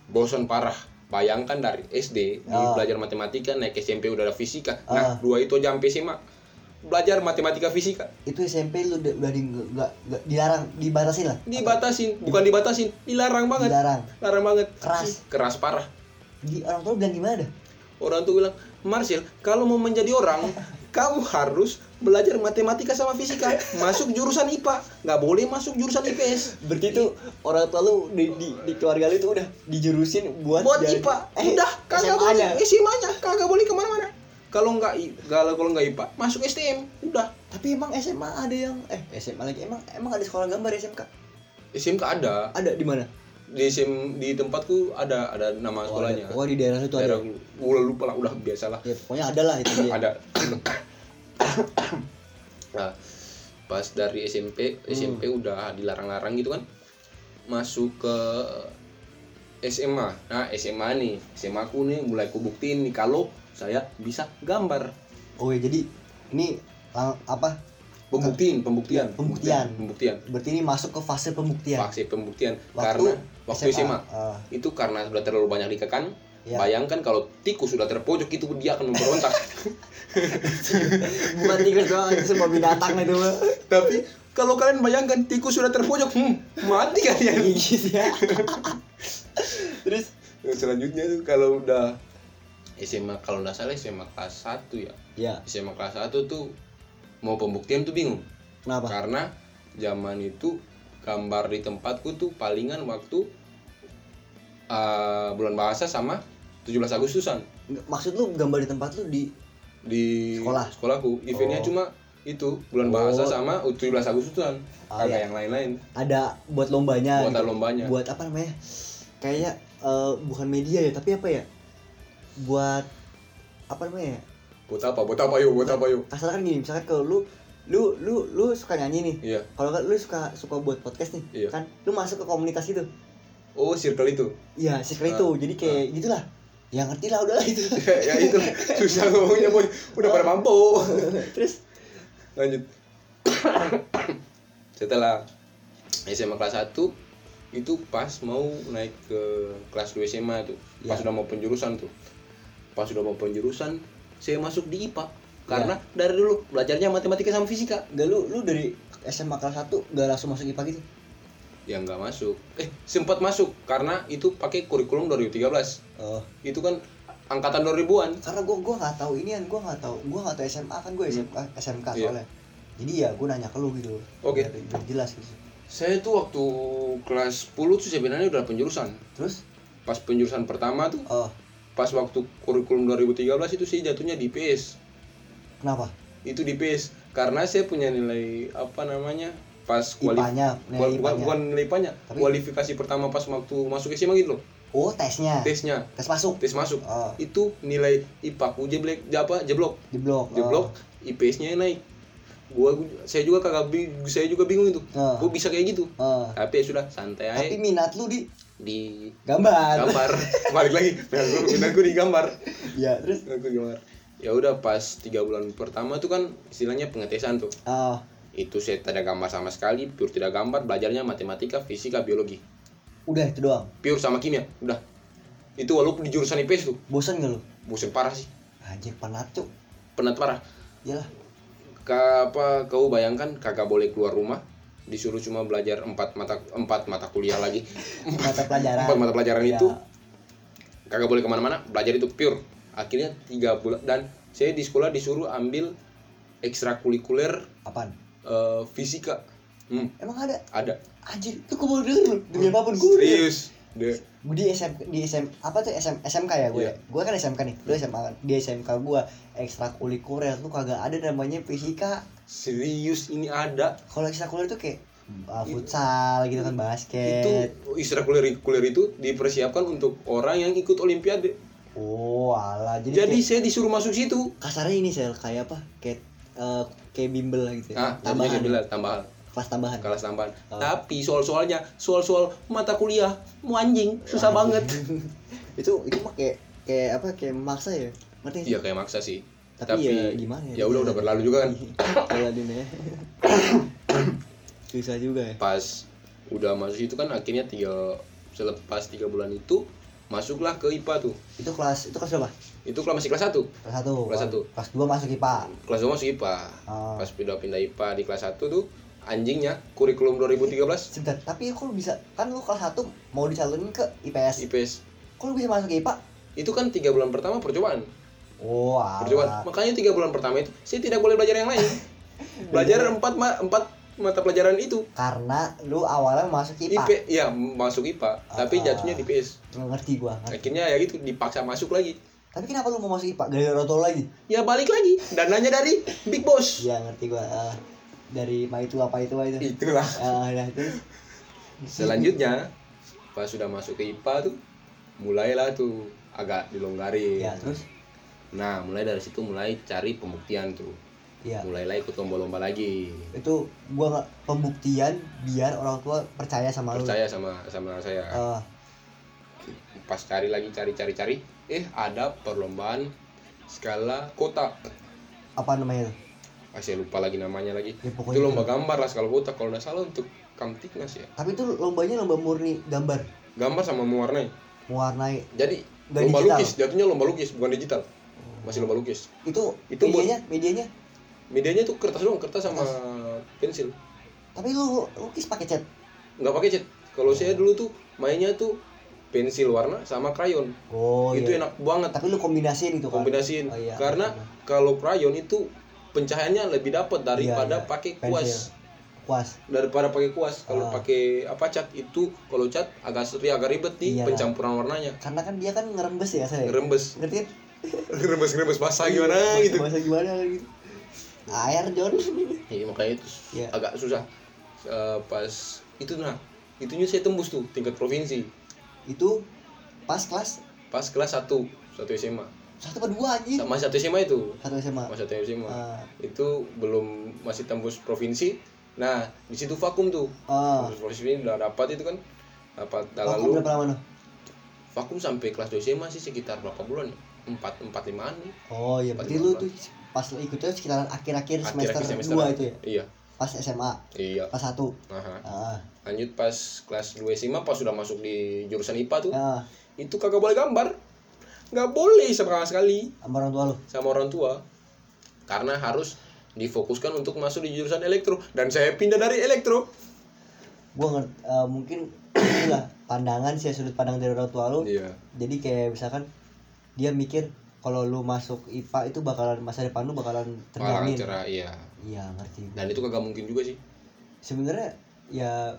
bosan parah bayangkan dari SD di Ah. belajar matematika naik SMP udah ada fisika Ah. nah dua itu aja sampai SMA belajar matematika fisika. Itu SMP lu udah, udah di nggak nggak dilarang dibatasin lah. Dibatasin bukan dibatasin dilarang banget. Dilarang. Larang banget. Keras. keras parah. Di orang tua bilang gimana dah? Orang tuh bilang Marcel kalau mau menjadi orang kamu harus belajar matematika sama fisika. Masuk jurusan IPA nggak boleh masuk jurusan IPS berarti itu orang tua lu di, di, di keluarga lu itu udah dijurusin buat buat jadi- IPA eh, udah kagak SMA boleh. SMA nya kagak boleh ke mana-mana kalau nggak kalau kalau nggak IPA masuk STM udah. Tapi emang SMA ada yang eh SMA lagi emang emang ada sekolah gambar SMK SMK ada. Ada di mana? Di SM, di tempatku ada ada nama oh, ada. sekolahnya. oh di daerah itu ada. Daerah udah lupa lah udah biasa lah ya pokoknya ada lah itu dia. Ada. Nah pas dari SMP SMP udah dilarang-larang gitu kan masuk ke SMA nah SMA nih SMA aku nih mulai aku buktiin nih kalau saya bisa gambar. Oh ya jadi ini lang- apa? Pembuktian pembuktian. Pembuktian. pembuktian. Berarti ini masuk ke fase pembuktian. Fase pembuktian. Waktu karena waktu SMA, Ah, itu karena sudah terlalu banyak dikekang Ya. bayangkan kalau tikus sudah terpojok itu dia akan memberontak. Bukan tikus doang itu semua binatang itu tapi kalau kalian bayangkan tikus sudah terpojok hmm, mati kalian. Gigit ya. Terus selanjutnya tuh kalau udah SMA kalau nggak salah SMA kelas 1 ya ya SMA kelas 1 tuh mau pembuktian tuh bingung kenapa karena zaman itu gambar di tempatku tuh palingan waktu eh, bulan bahasa sama 17 Agustusan maksud lu gambar di tempat lu di di Sekolah? sekolahku eventnya Oh. cuma itu bulan Oh. bahasa sama 17 Agustusan Oh, kagak iya. yang lain-lain ada buat lombanya Buat gitu. lombanya. buat apa namanya kayaknya eh, bukan media ya tapi apa ya buat apa namanya? Ya? buat apa? Buat apa yuk? Buat apa yuk? Kasar kan gini misalkan kalau lu lu lu lu suka nyanyi nih. Iya. Kalau lu suka suka buat podcast nih Iya. kan? Lu masuk ke komunitas itu oh circle itu? Iya circle Ah, itu jadi kayak gitulah. Ya ngerti lah udahlah itu. Ya itu. Susah ngomongnya boy. Udah pada mampu. Terus? Lanjut. Setelah SMA kelas 1 itu pas mau naik ke kelas 2 SMA tuh. Pas Ya. udah mau penjurusan tuh pas udah mau penjurusan saya masuk di IPA karena dari dulu belajarnya matematika sama fisika. Gak lu lu dari SMA kelas 1 gak langsung masuk IPA gitu? Yang nggak masuk. Eh sempat masuk. Karena itu pakai kurikulum 2013 oh. Itu kan angkatan 2000-an karena gua gua nggak tahu ini kan gua nggak tahu gua nggak tahu SMA kan gua SMK SMK Iya. soalnya. Jadi ya gua nanya ke lu gitu. Oke. Biar jelas gitu. Saya tuh waktu kelas 10 tuh sebenarnya udah penjurusan. Terus? Pas penjurusan pertama tuh oh pas waktu kurikulum 2013 itu saya jatuhnya di PS kenapa? Itu di PS karena saya punya nilai apa namanya pas kualif IPA-nya nilai bukan, bukan, nilai IPA-nya Tapi- kualifikasi pertama pas waktu masuk SMA gitu loh. Oh tesnya? Tesnya. Tes masuk? Tes masuk. Oh. Itu nilai IPA ku jeblek apa jeblok. Jeblok jeblok IPS-nya naik. Gua saya juga kagak saya juga bingung itu. Ah. gua bisa kayak gitu? Oh. tapi ya sudah santai aja. tapi minat lu di di gambar. Gambar. Balik lagi. Minatku minatku di gambar. Ya terus? Minatku gambar. Ya udah pas tiga bulan pertama tuh kan istilahnya pengetesan tuh. Oh itu saya tidak gambar sama sekali pure tidak gambar belajarnya matematika fisika biologi. Udah itu doang? Pure sama kimia udah. Itu walaupun di jurusan IPS tuh. Bosan gak lu? Bosen parah sih. Anjir penat cuk. Penat parah. Iyalah. Ka, apa kau bayangkan kagak boleh keluar rumah disuruh cuma belajar empat mata empat mata kuliah lagi. Mata pelajaran. Empat mata pelajaran Ya. itu kagak boleh ke mana-mana belajar itu pure. Akhirnya tiga bulan dan saya di sekolah disuruh ambil ekstrakurikuler apaan? eh, fisika. Hmm, emang ada? Ada. Anjir itu gue baru denger demi apa pun gue serius. De, gue di SM di SM apa tuh SM SMK ya gue? Iya. gue kan SMK nih lu SMA kan? Di SMK gue ekstrakurikuler tuh kagak ada namanya fisika. Serius ini ada. Kalau ekstrakurikuler tuh kayak uh, futsal gitu kan itu basket. ekstrakurikuler itu dipersiapkan untuk orang yang ikut olimpiade. Oh alah jadi, jadi kayak, saya disuruh masuk situ. kasarnya ini sel kayak apa? Kayak eh, kayak bimbel lah gitu ya. jadinya tambahan. saya bilang tambahan kelas tambahan. Kelas tambahan. Oh. tapi soal-soalnya soal-soal mata kuliah mau anjing susah banget. Itu itu mah kayak kayak apa kayak maksa ya? Ngerti sih? iya kayak maksa sih. Tapi, ya gimana ya? udah udah berlalu juga kan. Jaladin ya. Susah juga ya. Pas udah masuk itu kan akhirnya tiga selepas tiga bulan itu masuklah ke IPA tuh. Itu kelas itu kelas berapa? Itu kelas masih kelas satu. Kelas satu. Kelas satu. kelas dua masuk IPA kelas dua masuk IPA Oh. pas pindah pindah IPA di kelas satu tuh anjingnya kurikulum 2013 sebentar tapi kok bisa kan lu kelas satu mau dicalonin ke IPS IPS kok lu bisa masuk ke IPA itu kan tiga bulan pertama percobaan. Oh percobaan. Makanya tiga bulan pertama itu saya tidak boleh belajar yang lain. Belajar empat ma empat mata pelajaran itu. Karena lu awalnya masuk IPA IP ya masuk IPA tapi Ah. jatuhnya di PS Nggak ngerti gua ngerti. akhirnya ya gitu dipaksa masuk lagi. Tapi kenapa lu mau masuk IPA gara-gara lagi? Ya balik lagi. Dananya dari Big Boss. Ya ngerti gua. Ah, dari ma itu apa itu. Itu itulah. Ah, ya terus. Selanjutnya pas sudah masuk ke IPA tuh mulailah tuh agak dilonggarin. Ya terus? Nah mulai dari situ mulai cari pembuktian tuh. Ya. Mulailah ikut lomba-lomba lagi. Itu gua nggak pembuktian biar orang tua percaya sama lu. Percaya sama sama saya. Ah, pas cari lagi cari cari cari eh ada perlombaan skala kota. Apa namanya ah, saya lupa lagi namanya lagi. Ya, itu lomba gambar lah skala kota kalau nggak salah untuk kamtiknas ya. Tapi itu lombanya lomba murni gambar? Gambar sama mewarnai. Mewarnai. Jadi Nggak lomba digital? lukis. Jatuhnya lomba lukis bukan digital. Masih lomba lukis. Itu Itu buat- medianya? Medianya? Medianya tuh kertas doang kertas sama pensil. Tapi lu lukis pakai cat? Nggak pakai cat. Kalau saya dulu tuh mainnya tuh pensil warna sama krayon oh itu iya. enak banget. Tapi lu kombinasiin itu kan? Kombinasiin. Oh, iya. karena kalau krayon itu pencahayaannya lebih dapat daripada Iya, iya. pakai kuas. kuas. Daripada pakai kuas. Kalau Ah. pakai apa cat? Itu kalau cat agak seri agak ribet nih Iya. pencampuran warnanya. Karena kan dia kan ngerembes ya saya rembes ngerti kan? Rembes rembes basah gimana Bahasa- gitu. bahasa gimana gitu. Air John. Iya makanya itu Iya. agak susah. Eh, pas itu nah itunya saya tembus tuh tingkat provinsi. Itu pas kelas? Pas kelas 1 satu SMA satu apa dua aja sama satu SMA itu. Satu SMA mas satu SMA Ah. itu belum masih tembus provinsi. Nah di situ vakum tuh. Ah. Tembus provinsi udah dapat itu kan. Dapat Vakum lalu. berapa lama noh vakum sampai kelas 2 SMA sih sekitar berapa bulan ya? empat empat limaan nih. Oh iya berarti lu tuh pas ikutnya sekitaran akhir-akhir semester, Akhir-akhir dua itu ya? Iya. Pas SMA iya. Pas satu? Aha. ah. Lanjut pas kelas 2 SMA pas sudah masuk di jurusan IPA tuh ah. itu kagak boleh gambar nggak boleh sama sekali. Sama orang tua lu? Sama orang tua. Karena harus difokuskan untuk masuk di jurusan elektro. Dan saya pindah dari elektro. Gua ngerti eh, mungkin inilah pandangan sih sudut pandang dari orang tua lu. Iya. Jadi kayak misalkan dia mikir kalau lu masuk IPA itu bakalan masa depan lu bakalan terjamin. Cerah iya. Iya ngerti dan itu kagak mungkin juga sih. Sebenarnya ya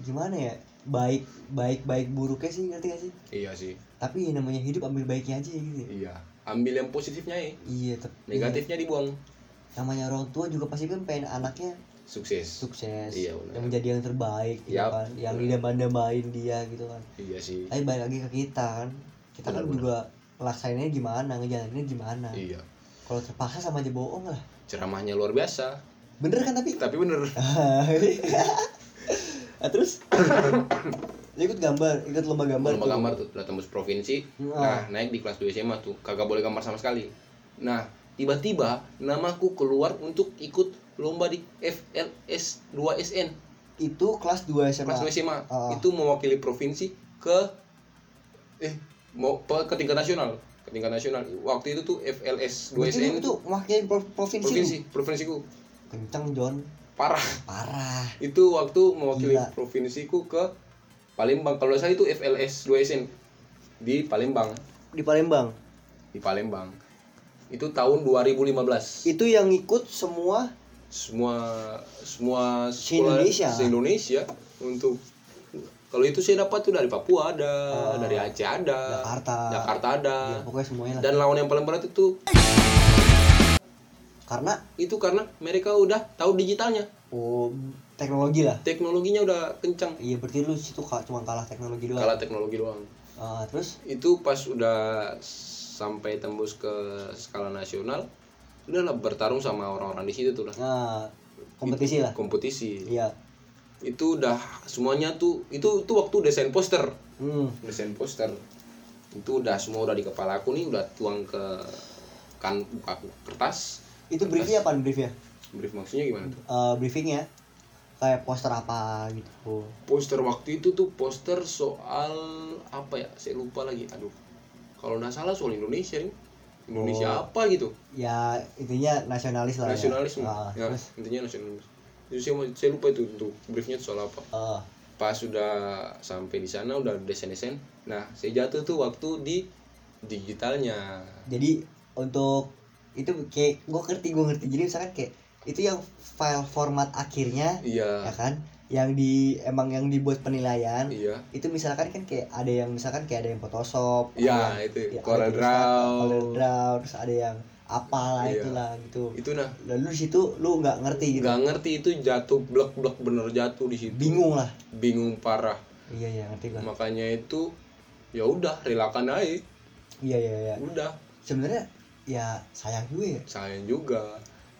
gimana ya baik baik baik buruknya sih ngerti gak sih? Iya sih tapi ya namanya hidup ambil baiknya aja gitu. Ya. iya ambil yang positifnya ya. Iya tapi negatifnya dibuang. namanya orang tua juga pasti kan pengen anaknya sukses. sukses. Iya, benar. yang menjadi yang terbaik gitu Yap, kan yang didambain dia gitu kan. Iya sih. Tapi balik lagi ke kita kan. Kita kan Benar, juga ngelaksainnya gimana ngejalaninnya gimana. Iya. Kalau terpaksa sama aja bohong lah. Ceramahnya luar biasa. Bener kan tapi? Tapi bener. Nah, terus ikut gambar ikut lomba gambar lomba tuh. gambar tuh udah tembus provinsi. Nah. nah naik di kelas 2 SMA tuh. Kagak boleh gambar sama sekali. Nah tiba-tiba namaku keluar untuk ikut lomba di FLS 2SN itu kelas 2 SMA kelas 2 SMA Ah. itu mewakili provinsi ke eh mau ke tingkat nasional. Ke tingkat nasional. Waktu itu tuh FLS 2 Berarti SN itu tuh mewakili pro- provinsi, provinsi provinsiku. Kenceng John. Parah. Parah. Itu waktu mewakili Gila. provinsiku ke Palembang. Kalau saya itu FLS 2 SN di Palembang. Di Palembang. Di Palembang. Itu tahun 2015 itu yang ikut semua semua semua Se-Indonesia. Indonesia. untuk kalau itu saya dapat tuh dari Papua ada Oh. dari Aceh ada Jakarta. Jakarta ada. Ya, pokoknya semuanya lah. Dan lawan yang paling berat itu karena? Itu karena mereka udah tahu digitalnya. Oh teknologi lah. Teknologinya udah kencang. Iya berarti lu situ cuma kalah teknologi doang. Kalah teknologi doang. Ah, terus? Itu pas udah sampai tembus ke skala nasional udahlah bertarung sama orang-orang di situ tuh lah. Nah kompetisi lah. Kompetisi. Iya. Itu udah semuanya tuh itu itu waktu desain poster. Hmm. Desain poster. Itu udah semua udah di kepala aku nih udah tuang ke kan buka kertas. Itu briefnya apa briefnya? Brief maksudnya gimana tuh? Eh, briefingnya kayak poster apa gitu. Poster waktu itu tuh poster soal apa ya? Saya lupa lagi. Aduh. Kalau nggak salah soal Indonesia nih. Indonesia Oh. apa gitu? Ya intinya nasionalis lah nasionalisme ya. Ah, ya terus? intinya nasionalisme itu saya, saya lupa itu untuk briefnya soal apa. Eh, pas sudah sampai di sana udah desain desain nah saya jatuh tuh waktu di digitalnya. Jadi untuk itu kayak gue ngerti gue ngerti. Jadi misalkan kayak itu yang file format akhirnya iya. ya kan? Yang di emang yang dibuat penilaian iya. itu misalkan kan kayak ada yang misalkan kayak ada yang Photoshop Iya, yang- itu. ya, ada Corel tulisan, Draw. Terus ada yang apalah Iya. itulah gitu. Itu nah. Lalu di situ lu nggak ngerti gitu. Nggak ngerti itu jatuh blok blok bener jatuh di situ. Bingung lah. Bingung parah. Iya iya ngerti gua. Makanya itu ya udah relakan aja. Iya iya iya. Udah. Sebenarnya ya sayang juga ya. Sayang juga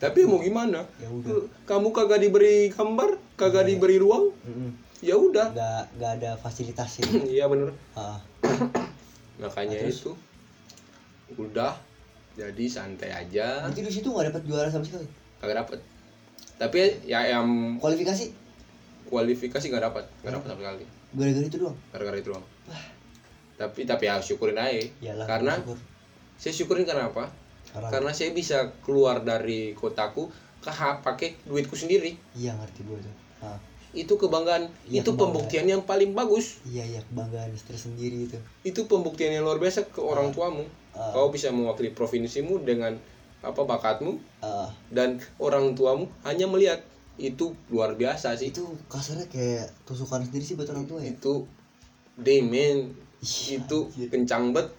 tapi mau gimana? Ya udah. Kamu kagak diberi gambar kagak Iya. diberi ruang? Ya udah. Nggak nggak ada fasilitas itu iya bener. Ah, makanya Nah, itu. Udah jadi santai aja. Berarti di situ nggak dapat juara sama sekali? Kagak dapet. Tapi ya yang kualifikasi? Kualifikasi nggak dapat nggak dapat sama sekali. Gara-gara itu doang? Gara-gara itu doang. Tapi tapi ya syukurin aja. Iyalah, karena syukur. saya syukurin karena apa karena, karena saya bisa keluar dari kotaku ke pakai duitku sendiri. Iya ngerti gue tuh Ah, itu kebanggaan. Iya, itu kebanggaan. pembuktian yang paling bagus. Iya iya kebanggaan tersendiri itu. Itu pembuktian yang luar biasa ke orang tuamu. Ah. kau bisa mewakili provinsimu dengan apa bakatmu. Ah, dan orang tuamu hanya melihat. Itu luar biasa sih. Itu kasarnya kayak tusukan sendiri sih buat orang tua ya? Itu demen. Iya, itu anjir. kencang bet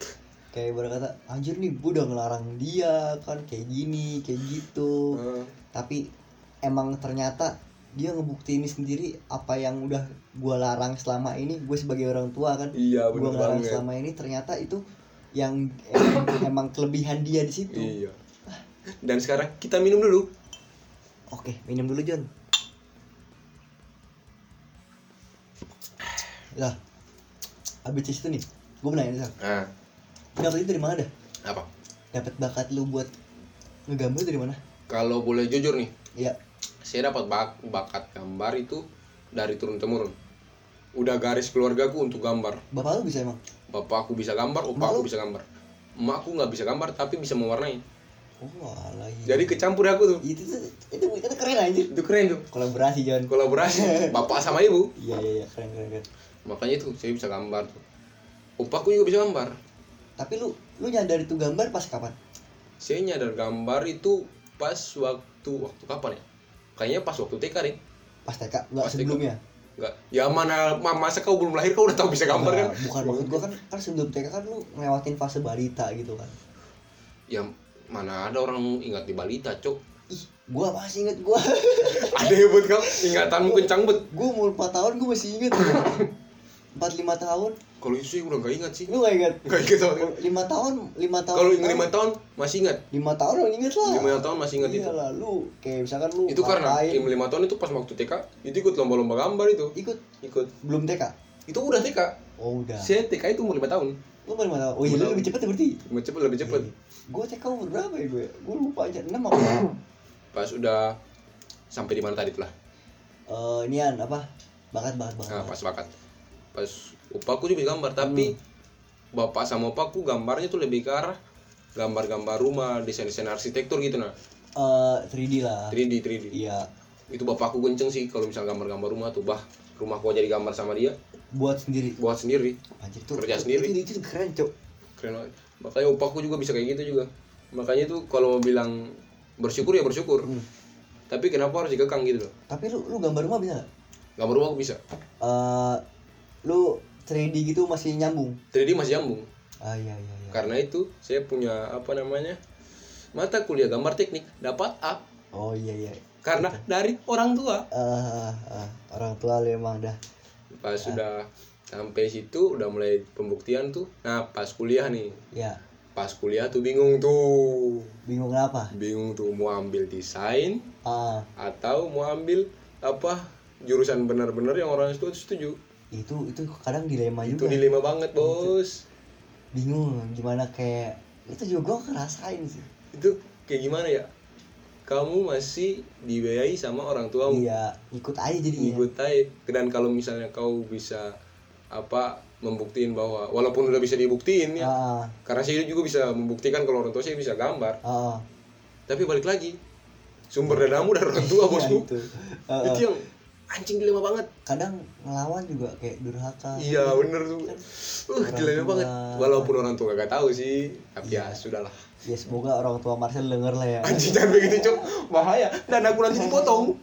kayak berkata anjir nih gue udah ngelarang dia kan kayak gini kayak gitu. Eh, tapi emang ternyata dia ngebuktiin sendiri apa yang udah gue larang selama ini gue sebagai orang tua kan. Iya gue ngelarang banget. selama ini ternyata itu yang emang, emang kelebihan dia di situ. Iya. Dan sekarang kita minum dulu. Oke minum dulu John. Lah abis itu nih gue mau nanya nih Dapet itu dari mana dah? Apa? Dapat bakat lu buat ngegambar dari mana? Kalau boleh jujur nih Iya. saya dapat bak bakat gambar itu dari turun temurun udah garis keluargaku untuk gambar. Bapak lu bisa emang? Bapakku bisa gambar Emak opakku lu? bisa gambar. Emakku nggak bisa gambar tapi bisa mewarnai. Oh alah iya. jadi kecampur aku tuh. Itu tuh itu itu keren anjir. Itu keren tuh. Kolaborasi John kolaborasi. Bapak sama ibu. Iya iya iya. Keren keren keren. Makanya itu saya bisa gambar tuh. Opakku juga bisa gambar tapi lu lu nyadar itu gambar pas kapan saya nyadar gambar itu pas waktu waktu kapan ya kayaknya pas waktu TK deh pas TK nggak Pas TK. sebelumnya Enggak. Ya mana ma- masa kau belum lahir kau udah tahu bisa gambar kan? Nggak, bukan maksud gua kan kan sebelum TK kan lu ngelewatin fase balita gitu kan Ya mana ada orang ingat di balita, Cok. ih gua masih inget gua Ada hebat kau, ingatanmu kencang bet. gua umur 4 tahun gua masih inget 4 5 tahun Kalau itu sih udah gak ingat sih. lu gak inget Gak ingat. 5 tahun 5 tahun Kalau yang lima tahun masih ingat. 5 tahun lu inget lah Lima tahun masih ingat iya itu. lah lu kayak misalkan lu Itu karena lima tahun itu pas waktu TK itu ikut lomba-lomba gambar itu. ikut Ikut. belum TK Itu udah TK. oh udah Saya TK itu umur lima tahun. lu baru 5 tahun oh iya Lima lu lebih cepet ya berarti Lebih cepet, lebih cepet. gue TK umur berapa ya gue gue lupa aja 6 apa Pas udah sampai di mana tadi tuh lah. eh nian apa bakat bakat bakat Nah, pas bakat. Pas opaku juga gambar, tapi bapak sama opaku gambarnya tuh lebih ke arah gambar-gambar rumah, desain-desain arsitektur gitu nah. Eh, 3D lah 3D, 3D. iya Itu bapakku kenceng sih kalau misal gambar-gambar rumah tuh, bah rumahku aja digambar sama dia, buat sendiri buat sendiri. anjir tuh Kerja itu- sendiri. itu, itu keren cok Keren banget. Makanya opaku juga bisa kayak gitu juga. Makanya tuh kalau mau bilang bersyukur ya bersyukur. Hmm. Tapi kenapa harus dikekang gitu loh? tapi lu lu gambar rumah bisa nggak Gambar rumah aku bisa. Eh, lu 3D gitu masih nyambung 3D masih nyambung. ah iya iya iya Karena itu saya punya apa namanya? Mata kuliah gambar teknik dapat A oh iya iya karena dari orang tua. Ah, ah. orang tua lu emang dah Pas sudah sampai situ udah mulai pembuktian tuh. Nah, pas kuliah nih. ya Pas kuliah tuh bingung tuh. bingung kenapa Bingung tuh mau ambil desain ah atau mau ambil apa jurusan benar-benar yang orang itu setuju. Itu itu kadang dilema Itu juga. dilema banget, Bos. bingung gimana kayak itu juga gue ngerasain sih. Itu kayak gimana ya? Kamu masih dibiayai sama orang tuamu. iya ikut aja jadinya. Ikut aja. Dan kalau misalnya kau bisa apa membuktiin bahwa walaupun udah bisa dibuktiin ya ah karena saya juga bisa membuktikan kalau orang tua saya bisa gambar. Ah tapi balik lagi sumber danamu dari orang tua Iya, bosku. itu. Ah. itu yang anjing dilema banget. Kadang ngelawan juga kayak durhaka. Iya bener tuh. Uh Orang dilema tua. banget. Walaupun orang tua gak tahu sih tapi ya sudahlah. Ya semoga orang tua Marcel denger lah ya. Anjing jangan begitu cok bahaya. Dan aku nanti dipotong.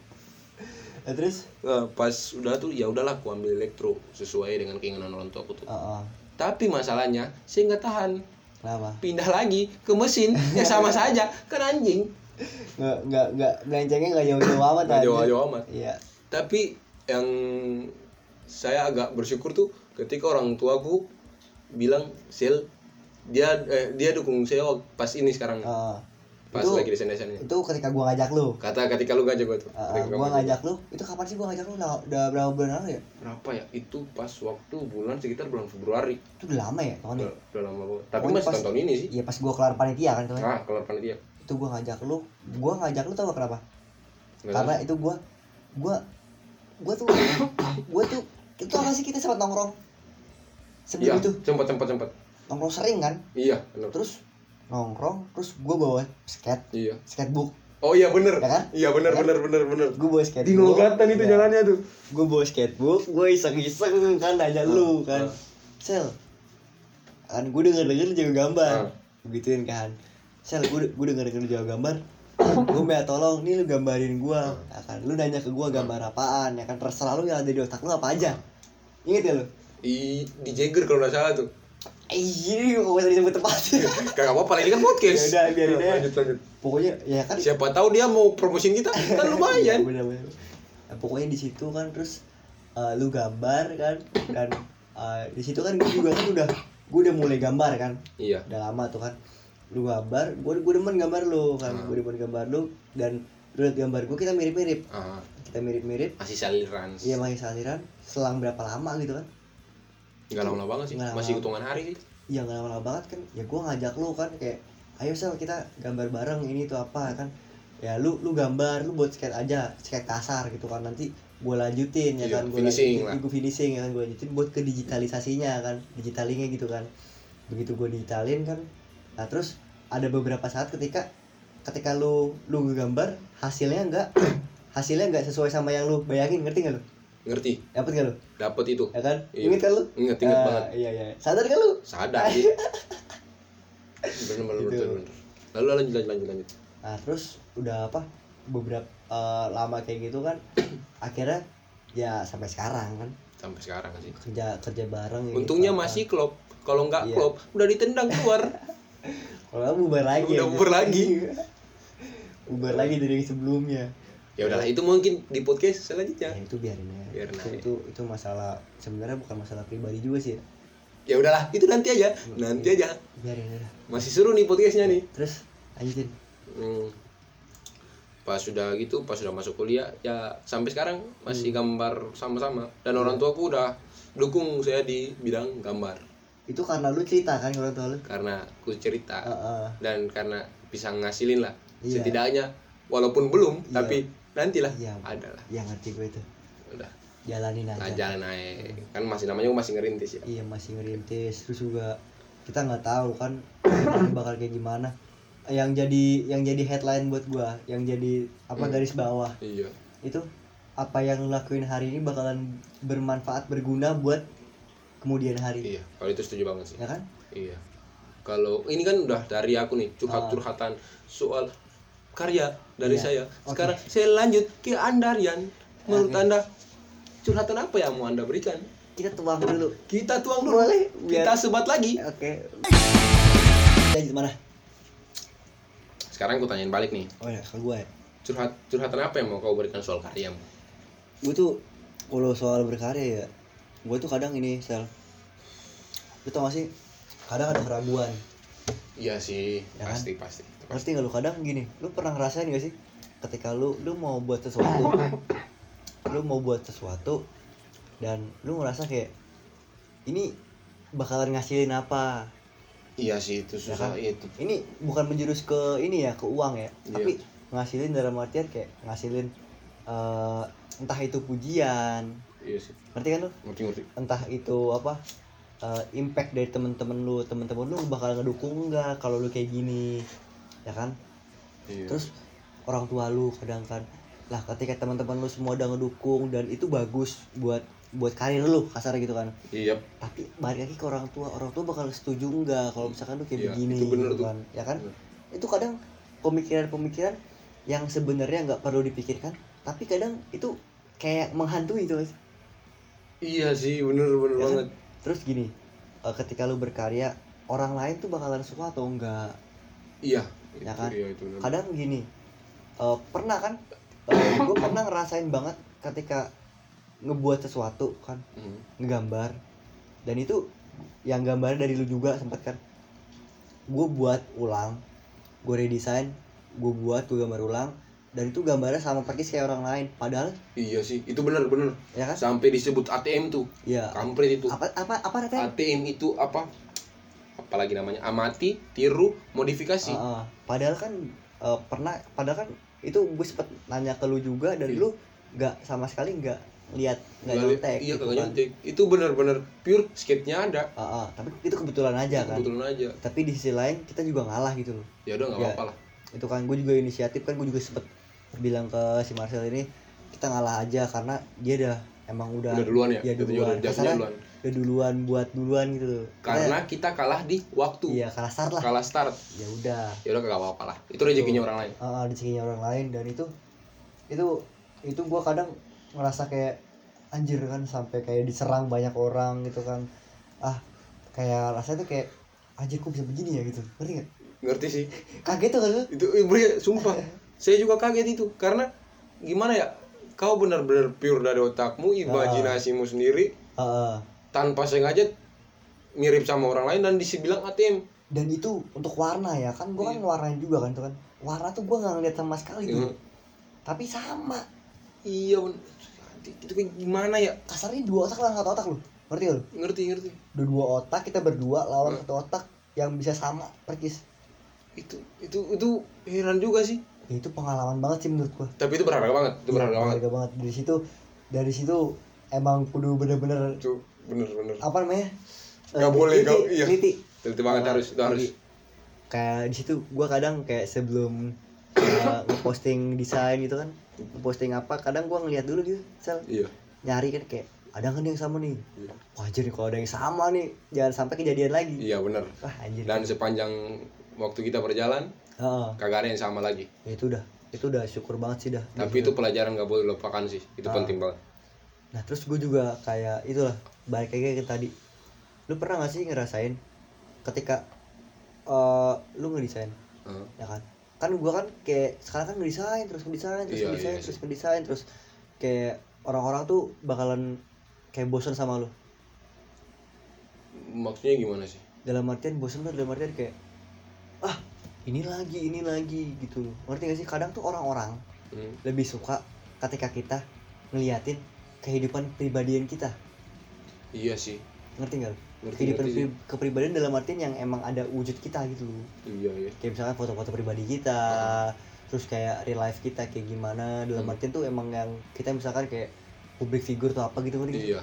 Eh, terus? Nah, pas udah tuh ya udahlah aku ambil elektro sesuai dengan keinginan orang tua aku tuh. Ah ah. tapi masalahnya saya nggak tahan. Kenapa? Pindah lagi ke mesin. Ya sama saja. Kan anjing. Nggak nggak nggak melencengnya nggak jauh-jauh amat Nggak jauh-jauh amat. iya tapi yang saya agak bersyukur tuh ketika orang tuaku bilang sel dia eh, dia dukung saya pas ini sekarang Ah. pas itu lagi desain desainnya itu ketika gua ngajak lu? Kata ketika lu ngajak gua tuh. Ketika gua ngajak lu. Itu kapan sih gua ngajak lu? Nah, udah berapa bulan lalu ya? Berapa ya? Itu pas waktu bulan sekitar bulan Februari. Itu udah lama ya tahun ya udah, udah lama banget. Tapi Pokoknya masih pas- tahun-tahun ini sih. iya pas gua kelar panitia kan kan ah kalau panitia. Itu gua ngajak lu. Gua ngajak lu tau gak kenapa? Nggak karena tahu. itu gua gua gua tuh gua tuh itu apa sih kita sempat nongkrong? Iya sebelum itu. sempat sempat sempat nongkrong sering kan? Iya benar terus nongkrong terus gua bawa skate. Iya. Skatebook. Oh iya bener. Ya kan? iya bener Ya kan? bener bener bener. Gua bawa skatebook. Di Nogatan itu Ya. jalannya tuh. Gue bawa skatebook gue iseng-iseng kan nanya lu kan. ah. sel kan gue denger denger jago gambar. Ah. gituin kan. Sel gue gue denger denger jago gambar gue minta tolong nih lu gambarin gue ya kan lu nanya ke gue gambar apaan ya kan terserah lu yang ada di otak lu apa aja. Inget ya lu? Di di Jagger kalau nggak salah tuh. Iya, kok bisa disebut tempat. Kagak apa-apa ini kan podcast. Ya udah, biarin aja. lanjut lanjut. Pokoknya ya kan? Siapa tahu dia mau promosiin kita kan lumayan. Bener, bener. Nah, pokoknya di situ kan terus eh, lu gambar kan dan eh, di situ kan gue juga kan udah gue udah mulai gambar kan. Iya. Udah lama tuh kan lu gambar gue gue demen gambar lu kan? Hmm. gue demen gambar lu dan lu liat gambar gue kita mirip mirip Ah, kita mirip mirip masih saliran. Iya masih saliran. Selang berapa lama gitu kan? Nggak lama-lama banget sih. Masih lama. hitungan hari sih. Ya nggak lama-lama banget kan? Ya gue ngajak lu kan? Kayak ayo sel kita gambar bareng ini tuh apa kan? Ya lu lu gambar lu buat skate aja skate kasar gitu kan? Nanti gue lanjutin ya Iya, kan? Gue finishing lah. gue finishing ya kan? Gue lanjutin buat ke digitalisasinya kan? Digitalingnya gitu kan? Begitu gue digitalin kan nah terus ada beberapa saat ketika ketika lu lu gambar hasilnya enggak hasilnya enggak sesuai sama yang lu bayangin ngerti nggak lu? Ngerti. Dapet nggak lu? Dapat itu. Ya kan? Iya. inget kan lu? Inget inget Ah, banget. iya iya. Sadar kan lu? Sadar sih bener bener Gitu. bener, bener. lalu lanjut lanjut lanjut. Lanjut Nah terus udah apa? Beberapa eh, lama kayak gitu kan akhirnya ya sampai sekarang kan. Sampai sekarang sih. Kerja kerja bareng gitu, untungnya apa. masih klop. Kalau nggak Iya. klop udah ditendang keluar kalau bubar lagi Udah aja. bubar lagi. bubar lagi dari yang sebelumnya ya udahlah itu mungkin di podcast selanjutnya ya itu biarin aja Biarin itu, aja. itu itu masalah sebenarnya bukan masalah pribadi juga sih ya. ya udahlah itu nanti aja nanti aja biarin aja masih seru nih podcastnya nih terus lanjutin Hmm. pas sudah gitu pas sudah masuk kuliah ya sampai sekarang masih Hmm. gambar sama-sama dan orang tuaku udah dukung saya di bidang gambar itu karena lu cerita kan kalau tau lu? Karena aku cerita. Heeh. dan karena bisa ngasilin lah. Iya. setidaknya walaupun belum Iya. tapi nantilah Iya. ada lah. Ya ngerti gue itu. Udah. Jalanin aja. Nah jalan naik kan masih namanya masih ngerintis ya. Iya masih ngerintis. Terus juga kita nggak tahu kan bakal kayak gimana. Yang jadi yang jadi headline buat gua yang jadi apa Hmm. garis bawah. Iya. Itu apa yang lakuin hari ini bakalan bermanfaat berguna buat kemudian hari iya kalau itu setuju banget sih ya kan Iya. Kalau ini kan udah dari aku nih curhat-curhatan soal karya dari Ah. Iya. saya. Sekarang saya lanjut ke Anda Rian. Menurut Oke. Anda curhatan apa yang mau Anda berikan? kita tuang dulu Kita tuang dulu. Boleh, biar- Kita sebat lagi. oke lanjut mana Sekarang aku tanyain balik nih. oh ya ke gua ya Curhat curhatan apa yang mau kau berikan soal karyamu? gue tuh kalau soal berkarya ya gue tuh kadang ini sel lu tau gak sih kadang ada keraguan Iya sih, Ya kan? pasti pasti. ngerti gak lu kadang gini lu pernah ngerasain gak sih ketika lu lu mau buat sesuatu lu mau buat sesuatu dan lu ngerasa kayak ini bakalan ngasilin apa Iya sih itu Ya susah kan? itu. ini bukan menjurus ke ini ya ke uang ya Iya. tapi ngasilin dalam artian kayak ngasilin eh, entah itu pujian Iya sih. ngerti kan lu Ngerti ngerti. entah itu apa eh, impact dari temen-temen lu temen-temen lu bakal ngedukung nggak kalau lu kayak gini ya kan Iya. terus orang tua lu kadang kan lah ketika teman-teman lu semua udah ngedukung dan itu bagus buat buat karir lu kasar gitu kan Iya. tapi balik lagi ke orang tua orang tua bakal setuju enggak kalau misalkan lu kayak Iya, begini itu bener gitu tuh. kan ya kan Bener. itu kadang pemikiran-pemikiran yang sebenarnya nggak perlu dipikirkan tapi kadang itu kayak menghantui tuh Mas. Iya sih, bener bener Ya kan? banget. terus gini eh, ketika lu berkarya orang lain tuh bakalan suka atau enggak Iya. Ya kan? Iya itu bener. kadang gini eh, pernah kan gue pernah ngerasain banget ketika ngebuat sesuatu kan Hmm. ngegambar dan itu yang gambar dari lu juga sempet kan gue buat ulang gue redesign gue buat gue gambar ulang dan itu gambarnya sama persis kayak orang lain padahal Iya sih, itu bener bener. ya kan Sampai disebut ATM tuh. ya Kampret itu. apa apa apa katanya ATM itu apa? Apalagi namanya? Amati, tiru, modifikasi. Ah. padahal kan eh, pernah padahal kan itu gue sempet nanya ke lu juga dan Iya. lu nggak sama sekali nggak lihat nggak nyontek Iya, gitu kan. nyontek. Itu bener-bener pure skate-nya ada. Ah, ah. tapi itu kebetulan aja kan Kebetulan aja. tapi di sisi lain kita juga ngalah gitu loh Ya udah nggak Ya. apa-apa lah. itu kan gue juga inisiatif kan gue juga sempet bilang ke si Marcel ini kita ngalah aja karena dia udah emang udah Udah duluan ya? ya Itu juga duluan. udah duluan. udah duluan buat duluan gitu loh. Karena kita kalah di waktu. Iya kalah start lah. Kalah start. Ya udah. Ya udah gak apa-apa lah. Itu rezekinya orang lain. Uh, rezekinya orang lain dan itu itu itu gua kadang ngerasa kayak anjir kan sampai kayak diserang banyak orang gitu kan. Ah kayak rasanya tuh kayak anjir kok bisa begini ya? gitu. Ngerti nggak? Ngerti sih. Kaget tuh kan itu eh, bro, sumpah saya juga kaget itu karena gimana ya kau benar-benar pure dari otakmu imajinasimu sendiri Heeh. tanpa sengaja mirip sama orang lain dan dibilang ATM dan itu untuk warna ya kan gua kan Iya. warnain juga kan tuh kan. Warna tuh gua nggak ngeliat sama sekali tuh. Hmm. tapi sama. Iya itu kayak gimana ya? Kasarnya dua otak lawan satu otak lu. Ngerti lu? Ngerti ngerti. Udah dua otak kita berdua lawan Hmm. satu otak yang bisa sama persis. Itu itu itu heran juga sih ya, itu pengalaman banget sih menurut gua. Tapi itu berharga banget itu Iya, berharga banget. berharga banget. Dari situ dari situ emang kudu bener-bener itu bener bener. apa namanya? Nggak Eh, boleh, teliti, nggak- iya. teliti. itu banget harus itu harus. Teliti. kayak di situ gua kadang kayak sebelum uh, ngeposting desain gitu kan ngeposting apa kadang gua ngeliat dulu gitu sel iya. Nyari kan kayak ada kan yang sama nih? Iya. Wajar nih kalau ada yang sama nih jangan sampai kejadian lagi. Iya anjir. Dan sepanjang waktu kita berjalan Heeh. kagak ada yang sama lagi. Ya itu udah itu udah syukur banget sih dah. Tapi itu pelajaran nggak boleh lupakan sih. Itu Ah. penting banget. Nah terus gue juga kayak itulah balik lagi ke tadi. Lu pernah gak sih ngerasain ketika eh lu ngedesain? Heeh. ya kan? Kan gua kan kayak sekarang kan ngedesain terus ngedesain terus Iya, ngedesain iya. terus ngedesain terus kayak orang-orang tuh bakalan kayak bosan sama lu. Maksudnya gimana sih? Dalam artian bosan tuh dalam artian kayak ah ini lagi ini lagi gitu. Loh ngerti gak sih? Kadang tuh orang-orang Hmm. lebih suka ketika kita ngeliatin kehidupan pribadian kita. Iya sih. Ngerti nggak? Lu? ngerti kehidupan ngerti. pri- kepribadian dalam artian yang emang ada wujud kita gitu loh. Iya iya. Kayak misalkan foto-foto pribadi kita terus kayak real life kita kayak gimana dalam Hmm. artian tuh emang yang kita misalkan kayak public figure tuh apa gitu kan iya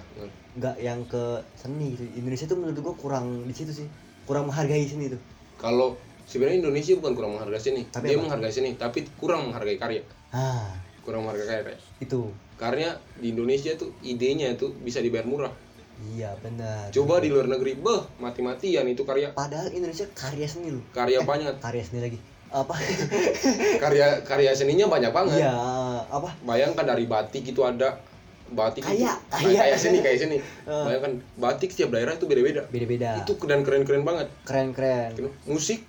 nggak yang ke seni gitu. Indonesia tuh menurut gua kurang di situ sih. Kurang menghargai seni tuh. Kalau sebenarnya Indonesia bukan kurang menghargai seni. Tapi dia apa? menghargai seni tapi kurang menghargai karya. Ah. Kurang menghargai karya. Itu. Karena di Indonesia tuh idenya tuh bisa dibayar murah. Iya benar. Coba di luar negeri beh mati-matian itu karya. Padahal Indonesia karya seni loh. Karya Eh, banyak. karya seni lagi. Apa? Karya karya seninya banyak banget. Iya apa? Bayangkan dari batik itu ada. Batik Kayak, itu kayak. kayak seni kayak seni. Eh. bayangkan batik setiap daerah itu beda-beda. Beda-beda. Itu dan keren-keren banget. Keren keren musik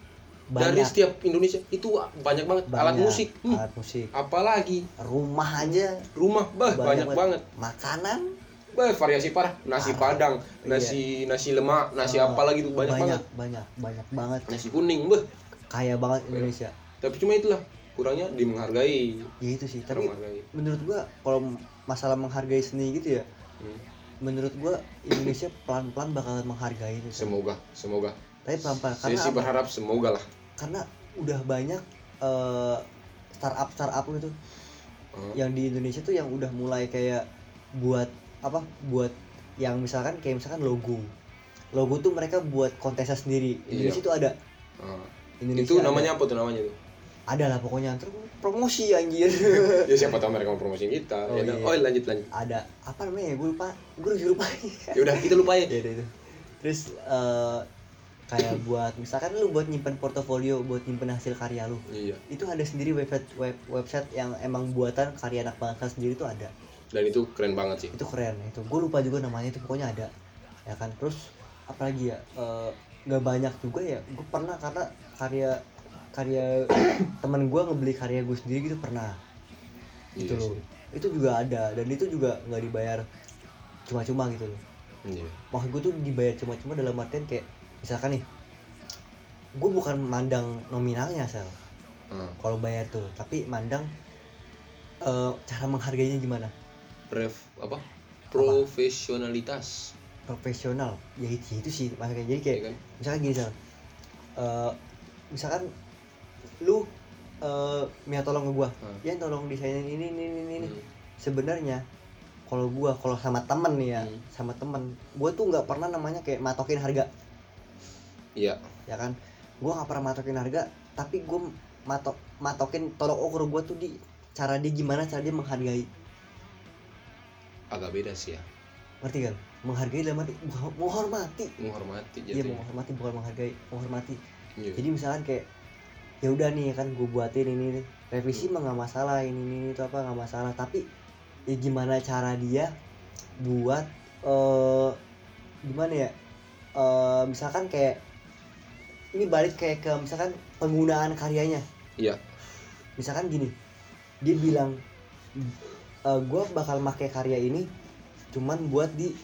banyak. dari setiap Indonesia itu banyak banget. Alat banyak. musik. Hmm, alat musik. Apalagi? Rumah aja. Rumah bah banyak, banget. makanan. Bah variasi parah. Nasi Parah. padang nasi nasi lemak nasi Ah, apa lagi tuh? Banyak, banyak banget. banyak banyak banget. Nasi kuning bah. Kaya banget Indonesia. Tapi cuma itulah kurangnya di menghargai ya itu sih tapi menghargai menurut gua kalau masalah menghargai seni gitu ya Hmm. menurut gua Indonesia pelan-pelan bakalan menghargai itu semoga semoga. Tapi pelan-pelan saya karena sih berharap semoga lah karena udah banyak eh, startup startup gitu Hmm. yang di Indonesia tuh yang udah mulai kayak buat apa buat yang misalkan kayak misalkan logo. Logo tuh mereka buat kontesnya sendiri. Indonesia Iya. tuh ada. Ah. Indonesia itu ada. namanya apa tuh namanya tuh? Ada lah pokoknya. Ntar promosi anjir. Ya siapa tahu mereka mau promosi kita. Oh, ya, iya. oh lanjut lanjut. Ada apa namanya gue lupa. Gue lupa. Ya udah kita lupa ya. Ya itu. Terus eh, kayak buat misalkan lu buat nyimpen portofolio buat nyimpen hasil karya lu. Iya. Itu ada sendiri website web, website yang emang buatan karya anak bangsa sendiri tuh ada. Dan itu keren banget sih. Itu keren itu. Gue lupa juga namanya itu pokoknya ada. Ya kan? Terus apalagi ya eh, nggak banyak juga ya. Gue pernah karena karya karya teman gue ngebeli karya gue sendiri gitu pernah. Gitu Iya loh. sih. itu juga ada. Dan itu juga nggak dibayar cuma-cuma gitu loh. Iya. Maksud gue tuh dibayar cuma-cuma dalam artian kayak misalkan nih gue bukan mandang nominalnya sel Ah. kalau bayar tuh tapi mandang eh, cara menghargainya gimana Ref, apa profesionalitas profesional ya itu, itu sih makanya jadi kayak ya kan misalkan gini sel Eh, misalkan lu eh minta tolong ke gua Hmm. ya tolong desainin ini ini ini, ini. Hmm. sebenarnya kalau gua kalau sama temen nih ya Hmm. sama temen gua tuh nggak pernah namanya kayak matokin harga iya. Ya kan? Gua nggak pernah matokin harga tapi gua matok matokin tolong ukur gua tuh di cara dia gimana cara dia menghargai. Agak beda sih ya. Ngerti kan? Menghargai dalam arti menghor- menghormati. Menghormati iya menghormati bukan menghargai menghormati. Iya. jadi misalkan kayak ya udah nih kan gue buatin ini nih revisi Hmm. mah nggak masalah ini ini itu apa nggak masalah. Tapi ya gimana cara dia buat eh gimana ya? Eh misalkan kayak ini balik kayak ke misalkan penggunaan karyanya. Iya. Misalkan gini dia bilang gue bakal make karya ini cuman buat di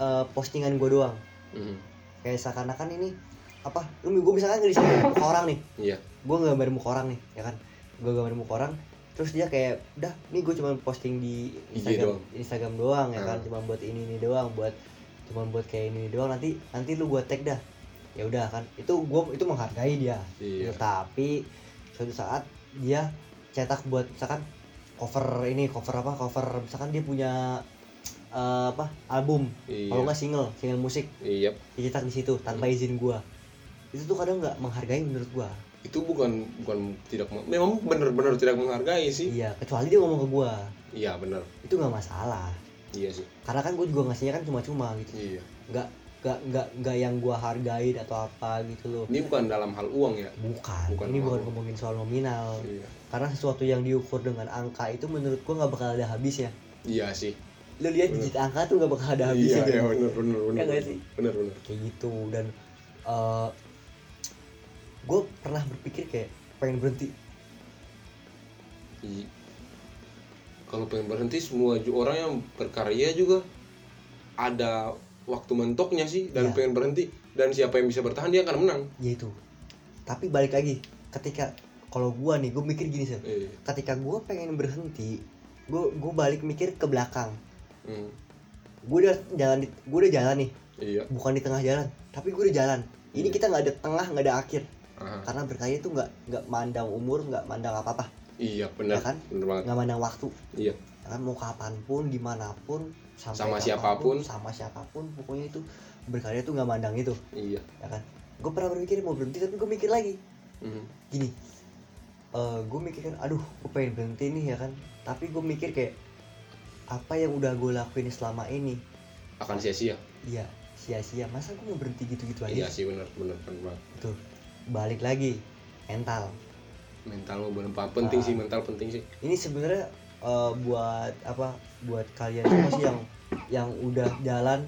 eh, postingan gue doang. Mhm. kayak seakan-akan ini apa lu gue misalkan nggak desain muka orang nih. Iya. Gue gambar muka orang nih ya kan? Gue gambar muka orang terus dia kayak udah nih gue cuma posting di Instagram doang. Instagram doang ya kan? Hmm. cuma buat ini ini doang buat cuma buat kayak ini doang. Nanti nanti lu buat tag dah ya udah kan itu gue itu menghargai dia. Iya. Ya, tapi suatu saat dia cetak buat misalkan cover ini cover apa cover misalkan dia punya eh, apa album. Iya. Kalau nggak single single musik. Iya. Dicetak di situ tanpa izin gua. Itu tuh kadang nggak menghargai menurut gua. Itu bukan bukan tidak memang benar-benar tidak menghargai sih. Iya kecuali dia ngomong ke gua. Iya benar. Itu nggak masalah. Iya sih. Karena kan gua juga ngasihnya kan cuma-cuma gitu. Iya. Nggak nggak nggak nggak yang gua hargain atau apa gitu loh. Ini bukan dalam hal uang ya? Bukan, Bukan ini bukan ngomongin soal nominal. Iya. Karena sesuatu yang diukur dengan angka itu menurut gua nggak bakal ada habisnya. Iya sih. Lo lihat digit angka tuh nggak bakal ada habisnya. iya iya kan? benar benar benar Ya sih? benar benar kayak gitu dan eh gue pernah berpikir kayak pengen berhenti. I- kalau pengen berhenti semua orang yang berkarya juga ada waktu mentoknya sih dan Iya. pengen berhenti dan siapa yang bisa bertahan dia akan menang. Ya itu. Tapi balik lagi ketika kalau gua nih gue mikir gini sih iya. Ketika gua pengen berhenti gue gue balik mikir ke belakang. Hmm. gue udah jalan di- gue udah jalan nih. Iya. Bukan di tengah jalan tapi gue udah jalan. Ini Iya. kita nggak ada tengah nggak ada akhir. Aha. karena berkarya itu nggak nggak mandang umur nggak mandang apa apa iya benar. Ya kan? benar banget. Nggak mandang waktu. Iya. Ya kan mau kapan pun di mana pun sampai Sama kapan pun, siapa pun. sama siapa pun pokoknya itu berkarya tuh nggak mandang itu iya. Ya kan? Gue pernah berpikir mau berhenti tapi gue mikir lagi. Mhm. gini gue mikir kan aduh gue pengen berhenti nih ya kan? Tapi gue mikir kayak apa yang udah gue lakuin selama ini? Akan sia-sia. Iya sia-sia. Masa gue mau berhenti gitu-gitu aja? Iya sih benar benar benar tuh balik lagi mental. Mental lo benar penting Ah. sih mental penting sih. Ini sebenarnya eh, buat apa buat kalian semua sih yang yang udah jalan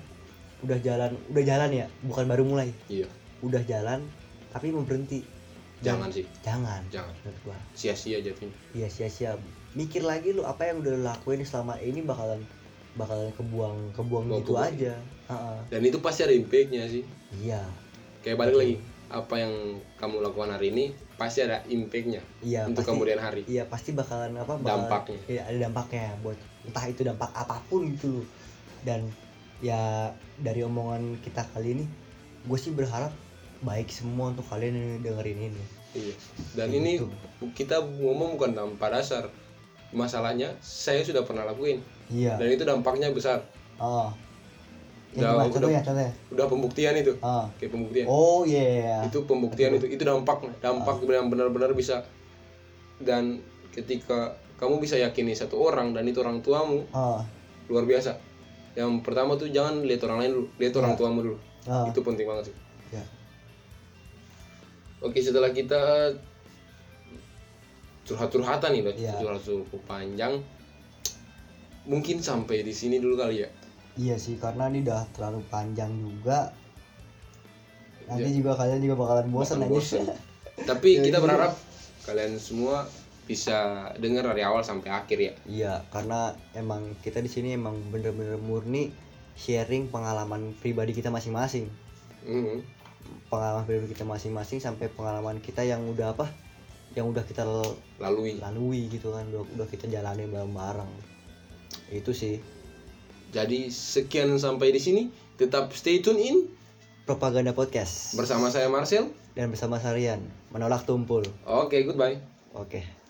udah jalan udah jalan ya bukan baru mulai. Iya. Udah jalan tapi mau berhenti. Dan- jangan sih. Jangan jangan. gua. Sia-sia jatuhnya iya sia-sia. Mikir lagi lu apa yang udah lu lakuin selama ini bakalan bakalan kebuang kebuang Kebuang, gitu aja. Heeh. dan itu pasti ada impactnya sih. Iya. Kayak balik Betul. lagi apa yang kamu lakukan hari ini pasti ada impactnya iya untuk pasti. kemudian hari. Iya pasti bakalan apa bakalan, Dampaknya. iya ada dampaknya buat entah itu dampak apa pun gitu dan ya dari omongan kita kali ini gue sih berharap baik semua untuk kalian yang dengerin ini. Iya. Dan ini gitu. kita ngomong bukan tanpa dasar. Masalahnya saya sudah pernah lakuin. Iya. Dan itu dampaknya besar. Oh Udah- ya, udah- contohnya contohnya. udah pembuktian itu. Oh kayak pembuktian. Oh iya itu pembuktian itu itu dampak dampak yang benar-benar bisa. Dan ketika kamu bisa yakini satu orang dan itu orang tuamu oh luar biasa. Yang pertama tuh jangan lihat orang lain dulu lihat orang Ya. tuamu dulu. Oh itu penting banget sih. Ya. Oke setelah kita curhat-curhatan nih udah Ya. curhat cukup panjang. Mungkin sampai di sini dulu kali ya iya sih karena ini udah terlalu panjang juga nanti Ya. juga kalian juga bakalan bosan aja bosan. tapi Ya, kita gitu. berharap kalian semua bisa dengar dari awal sampai akhir ya Iya, karena emang kita di sini emang bener-bener murni sharing pengalaman pribadi kita masing-masing. Mhm. Pengalaman pribadi kita masing-masing sampai pengalaman kita yang udah apa? Yang udah kita lalui lalui gitu kan, udah, udah kita jalanin bareng-bareng. Itu sih jadi sekian sampai di sini. Tetap stay tune in. Propaganda podcast. Bersama saya Marcel. Dan bersama Sarian menolak tumpul. oke goodbye. Oke.